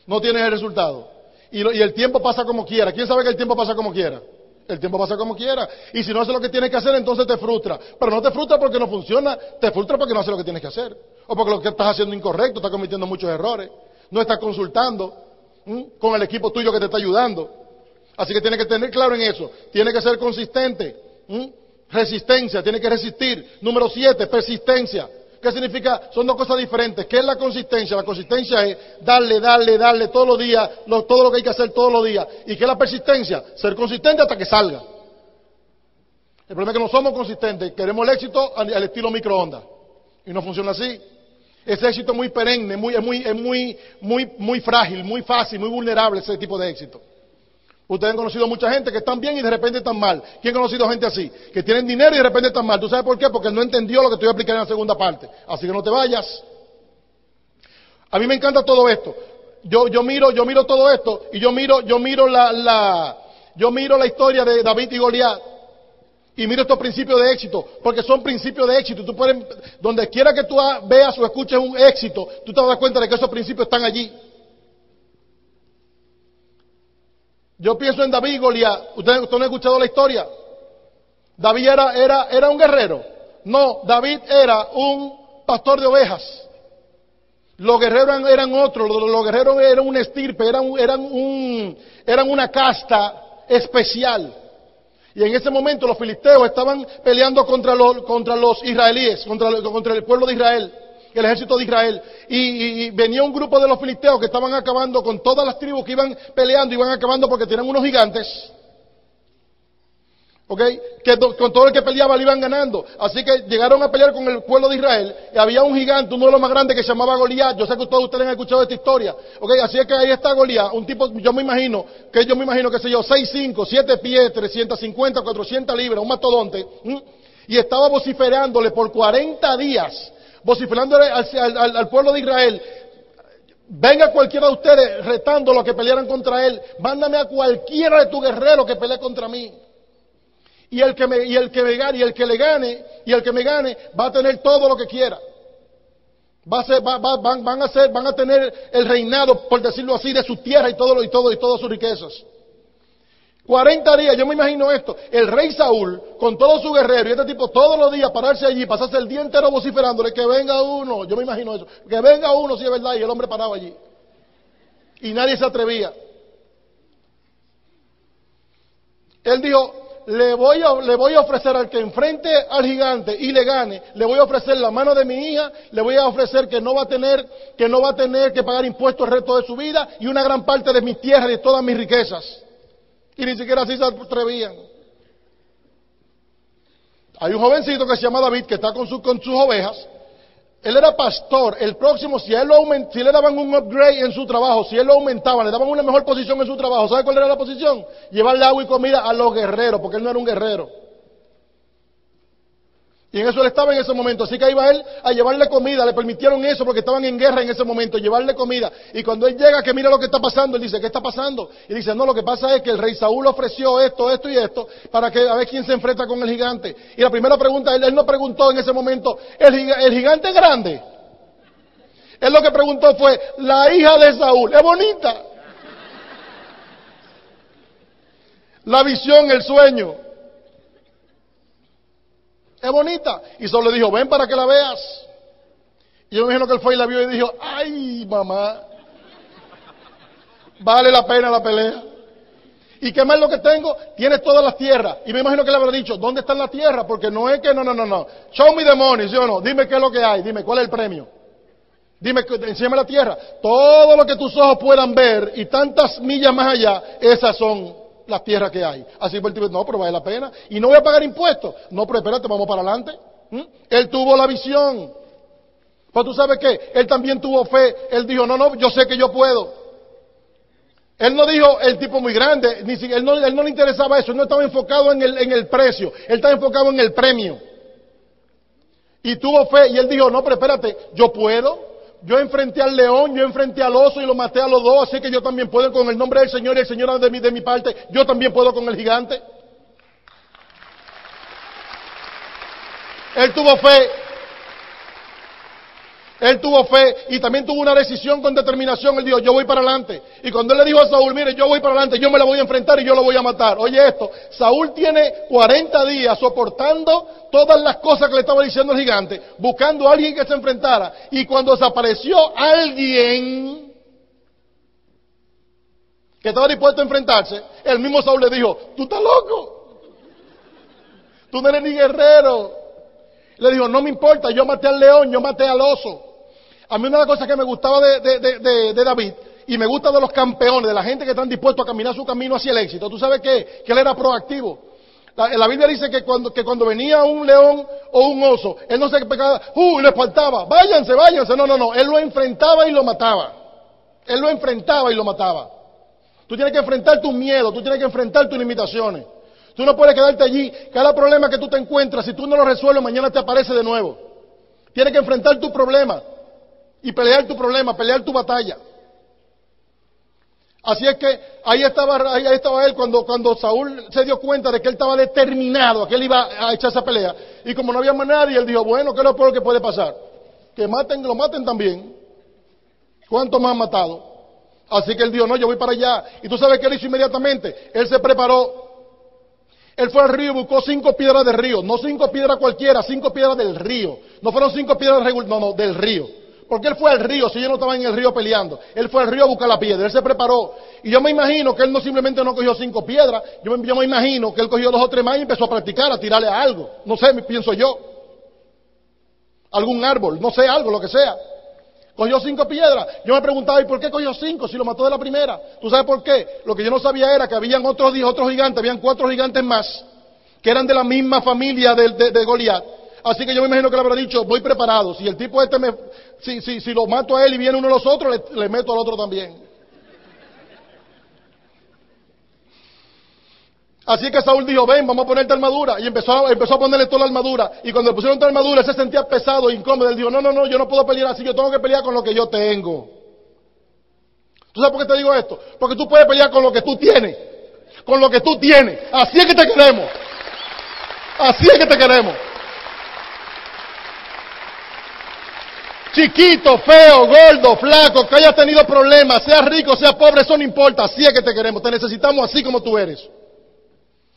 no tienes el resultado. Y, el tiempo pasa como quiera. ¿Quién sabe que el tiempo pasa como quiera? El tiempo pasa como quiera. Y si no haces lo que tienes que hacer, entonces te frustra. Pero no te frustra porque no funciona, te frustra porque no haces lo que tienes que hacer. O porque lo que estás haciendo incorrecto, estás cometiendo muchos errores. No estás consultando con el equipo tuyo que te está ayudando. Así que tienes que tener claro en eso. Tiene que ser consistente. Resistencia, tiene que resistir. Número siete, persistencia. ¿Qué significa? Son dos cosas diferentes. ¿Qué es la consistencia? La consistencia es darle, darle, darle todos los días, todo lo que hay que hacer todos los días. ¿Y qué es la persistencia? Ser consistente hasta que salga. El problema es que no somos consistentes, queremos el éxito al, estilo microondas. Y no funciona así. Ese éxito es muy perenne, muy, es, muy, es muy, muy, muy frágil, muy fácil, muy vulnerable ese tipo de éxito. Ustedes han conocido mucha gente que están bien y de repente están mal. ¿Quién ha conocido gente así? Que tienen dinero y de repente están mal. ¿Tú sabes por qué? Porque no entendió lo que te voy explicar en la segunda parte. Así que no te vayas. A mí me encanta todo esto. Yo, yo miro, yo miro todo esto y yo miro, yo miro la, la, yo miro la historia de David y Goliat y miro estos principios de éxito, porque son principios de éxito. Tú puedes, donde quiera que tú veas o escuches un éxito, tú te das cuenta de que esos principios están allí. Yo pienso en David y Goliat. ¿Usted, no ha escuchado la historia? David era, era, era un guerrero. No, David era un pastor de ovejas. Los guerreros eran, otros, los, guerreros eran un estirpe, eran, eran, un, eran una casta especial. Y en ese momento los filisteos estaban peleando contra los, contra los israelíes, contra, contra el pueblo de Israel el ejército de Israel. Y, venía un grupo de los filisteos que estaban acabando con todas las tribus que iban peleando, iban acabando porque tenían unos gigantes. ¿ok? Que con todo el que peleaba le iban ganando. Así que llegaron a pelear con el pueblo de Israel y había un gigante, uno de los más grandes que se llamaba Goliat. Yo sé que todos ustedes han escuchado esta historia, ¿ok? Así es que ahí está Goliat, un tipo, yo me imagino, que yo me imagino, que sé yo, 6, 5, 7 pies, 350, 400 libras, un mastodonte, y estaba vociferándole por 40 días, vociferándole al, pueblo de Israel, Venga cualquiera de ustedes retando los que pelearan contra él. Mándame a cualquiera de tus guerreros que pelee contra mí y el que me, y el que me gane, y el que le gane, y el que me gane, va a tener todo lo que quiera. Va a ser, va, van, van, a ser, van a tener el reinado, por decirlo así, de su tierra y todo, y todo, y todas sus riquezas. 40 días, yo me imagino esto, el rey Saúl, con todo su guerrero, y este tipo todos los días pararse allí, pasarse el día entero vociferándole, que venga uno, yo me imagino eso, que venga uno si es verdad, y el hombre paraba allí. Y nadie se atrevía. Él dijo, le voy, a, le voy a ofrecer al que enfrente al gigante y le gane, le voy a ofrecer la mano de mi hija, le voy a ofrecer que no va a tener, que no va a tener que pagar impuestos el resto de su vida y una gran parte de mi tierra y de todas mis riquezas. Y ni siquiera así se atrevían. Hay un jovencito que se llama David que está con, con sus ovejas él era pastor. El próximo, si, él lo si le daban un upgrade en su trabajo, si él lo aumentaba, le daban una mejor posición en su trabajo, ¿sabe cuál era la posición? Llevarle agua y comida a los guerreros, porque él no era un guerrero. Y en eso él estaba en ese momento. Así que iba él a llevarle comida. Le permitieron eso porque estaban en guerra en ese momento, llevarle comida. Y cuando él llega, que mira lo que está pasando, él dice, ¿qué está pasando? Y dice, no, lo que pasa es que el rey Saúl ofreció esto, esto y esto para que a ver quién se enfrenta con el gigante. Y la primera pregunta, él, él no preguntó en ese momento, ¿el, el gigante es grande? Él lo que preguntó fue, la hija de Saúl, ¿es bonita? La visión, el sueño. Es bonita. Y solo le dijo, ven para que la veas. Y yo me imagino que él fue y la vio y dijo, ay, mamá, vale la pena la pelea. ¿Y qué más lo que tengo? Tienes todas las tierras. Y me imagino que le habrá dicho, ¿dónde está la tierra? Porque no es que, no, no, no, no. Show me the money, ¿sí o no? Dime qué es lo que hay, dime cuál es el premio. Dime, enséñame la tierra. Todo lo que tus ojos puedan ver y tantas millas más allá, esas son las tierras que hay. Así pues el tipo, no, pero vale la pena. Y no voy a pagar impuestos. No, pero espérate, vamos para adelante. ¿Mm? Él tuvo la visión. Pues tú sabes qué, él también tuvo fe. Él dijo, no, no, yo sé que yo puedo. Él no dijo el tipo muy grande, ni si, él, no, él no le interesaba eso, él no estaba enfocado en el, en el precio, él estaba enfocado en el premio. Y tuvo fe y él dijo, no, pero espérate, yo puedo. Yo enfrenté al león, yo enfrenté al oso y lo maté a los dos, así que yo también puedo con el nombre del Señor y el Señor de mi, parte, yo también puedo con el gigante. Él tuvo fe él tuvo fe y también tuvo una decisión con determinación. Él dijo, yo voy para adelante. Y cuando él le dijo a Saúl, mire, yo voy para adelante, yo me la voy a enfrentar y yo lo voy a matar. Oye esto, Saúl tiene 40 días soportando todas las cosas que le estaba diciendo el gigante, buscando a alguien que se enfrentara. Y cuando desapareció alguien que estaba dispuesto a enfrentarse, el mismo Saúl le dijo, tú estás loco. Tú no eres ni guerrero. Le dijo, no me importa, yo maté al león, yo maté al oso. A mí una de las cosas que me gustaba de, David, y me gusta de los campeones, de la gente que están dispuestos a caminar su camino hacia el éxito, tú sabes que, que él era proactivo. La, Biblia dice que cuando, venía un león o un oso, él no se pegaba, ¡uh! le faltaba, váyanse, váyanse. No, no, no, él lo enfrentaba y lo mataba. Él lo enfrentaba y lo mataba. Tú tienes que enfrentar tus miedos, tú tienes que enfrentar tus limitaciones. Tú no puedes quedarte allí. Cada problema que tú te encuentras, si tú no lo resuelves, mañana te aparece de nuevo. Tienes que enfrentar tu problema y pelear tu problema, pelear tu batalla. Así es que ahí estaba, él cuando, cuando Saúl se dio cuenta de que él estaba determinado, que él iba a echar esa pelea. Y como no había más nadie, él dijo, bueno, ¿qué es lo peor que puede pasar? Que maten, lo maten también. ¿Cuántos más han matado? Así que él dijo, no, yo voy para allá. Y tú sabes qué él hizo inmediatamente. Él se preparó él fue al río y buscó cinco piedras del río, no cinco piedras cualquiera, cinco piedras del río. No fueron cinco piedras no, no, del río. Porque él fue al río, si yo no estaba en el río peleando. Él fue al río a buscar la piedra, él se preparó. Y yo me imagino que él no simplemente no cogió cinco piedras, yo me, yo me imagino que él cogió dos o tres más y empezó a practicar, a tirarle a algo. No sé, pienso yo. Algún árbol, no sé, algo, lo que sea. Cogió cinco piedras. Yo me preguntaba, ¿y por qué cogió cinco si lo mató de la primera? ¿Tú sabes por qué? Lo que yo no sabía era que habían otros, otros gigantes, habían cuatro gigantes más que eran de la misma familia de, de, de Goliat. Así que yo me imagino que le habrá dicho, voy preparado. Si el tipo este me, si, si, si lo mato a él y viene uno de los otros, le, meto al otro también. Así que Saúl dijo, ven, vamos a ponerte armadura. Y empezó, empezó a ponerle toda la armadura. Y cuando le pusieron toda la armadura, él se sentía pesado incómodo. Él dijo, no, no, no, yo no puedo pelear así, yo tengo que pelear con lo que yo tengo. ¿Tú sabes por qué te digo esto? Porque tú puedes pelear con lo que tú tienes. Con lo que tú tienes. Así es que te queremos. Así es que te queremos. Chiquito, feo, gordo, flaco, que hayas tenido problemas, sea rico, sea pobre, eso no importa. Así es que te queremos. Te necesitamos así como tú eres.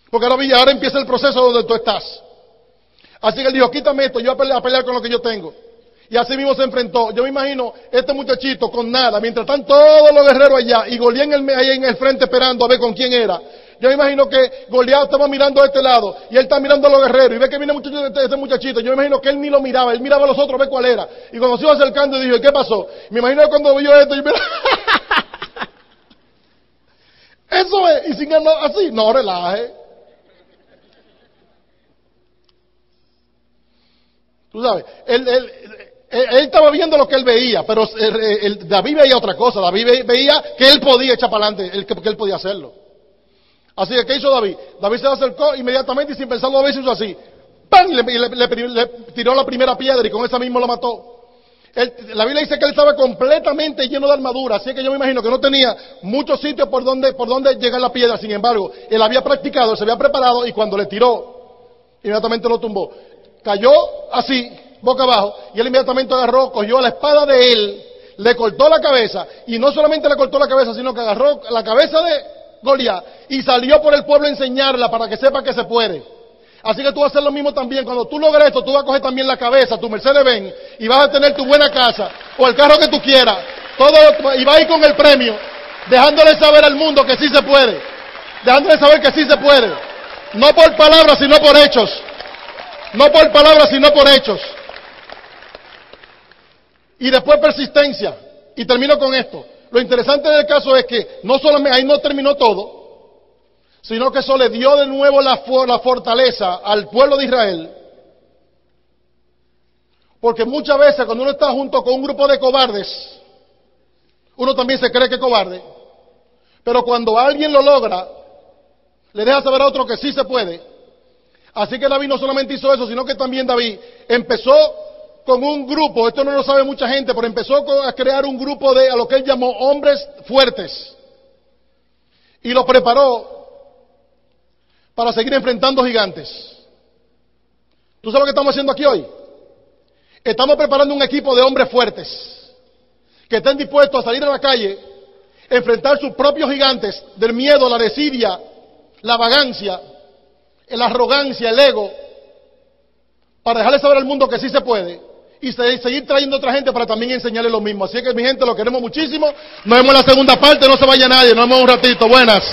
Porque ahora, ahora empieza el proceso donde tú estás. Así que él dijo, quítame esto, yo voy a pelear, con lo que yo tengo. Y así mismo se enfrentó. Yo me imagino este muchachito con nada, mientras están todos los guerreros allá y el, ahí en el frente esperando a ver con quién era. Yo me imagino que Goliat estaba mirando a este lado y él está mirando a los guerreros y ve que viene muchacho, este, este, muchachito. Yo me imagino que él ni lo miraba, él miraba a los otros a ver cuál era. Y cuando se iba acercando, dijo, ¿qué pasó? Me imagino cuando vio esto, y mira, eso es, y sin así, no relaje. Tú sabes, él, él, él, estaba viendo lo que él veía, pero el, David veía otra cosa. David veía que él podía echar para adelante, que él podía hacerlo. Así que, ¿qué hizo David? David se acercó inmediatamente y sin pensarlo David hizo así. ¡Pam! Y le, tiró la primera piedra y con esa mismo lo mató. La Biblia dice que él estaba completamente lleno de armadura, así que yo me imagino que no tenía muchos sitios por donde, por donde llegar la piedra. Sin embargo, él había practicado, se había preparado y cuando le tiró, inmediatamente lo tumbó. Cayó así, boca abajo, y él inmediatamente agarró, cogió la espada de él, le cortó la cabeza, y no solamente le cortó la cabeza, sino que agarró la cabeza de Y salió por el pueblo a enseñarla para que sepa que se puede. Así que tú vas a hacer lo mismo también. Cuando tú logres esto, tú vas a coger también la cabeza, tu Mercedes Benz, y vas a tener tu buena casa, o el carro que tú quieras, todo, y vas a ir con el premio, dejándole saber al mundo que sí se puede, dejándole saber que sí se puede. No por palabras, sino por hechos. No por palabras, sino por hechos. Y después persistencia. Y termino con esto. Lo interesante del caso es que no solamente ahí no terminó todo, sino que eso le dio de nuevo la, fortaleza al pueblo de Israel. Porque muchas veces cuando uno está junto con un grupo de cobardes, uno también se cree que es cobarde. Pero cuando alguien lo logra, le deja saber a otro que sí se puede. Así que David no solamente hizo eso, sino que también David empezó con un grupo, esto no lo sabe mucha gente, pero empezó a crear un grupo de a lo que él llamó hombres fuertes. Y lo preparó para seguir enfrentando gigantes. ¿Tú sabes lo que estamos haciendo aquí hoy? Estamos preparando un equipo de hombres fuertes que estén dispuestos a salir a la calle, enfrentar sus propios gigantes del miedo, la desidia, la vagancia, la arrogancia, el ego, para dejarle saber al mundo que sí se puede y seguir trayendo otra gente para también enseñarles lo mismo. Así que mi gente, lo queremos muchísimo. Nos vemos en la segunda parte, no se vaya nadie, nos vemos un ratito. Buenas.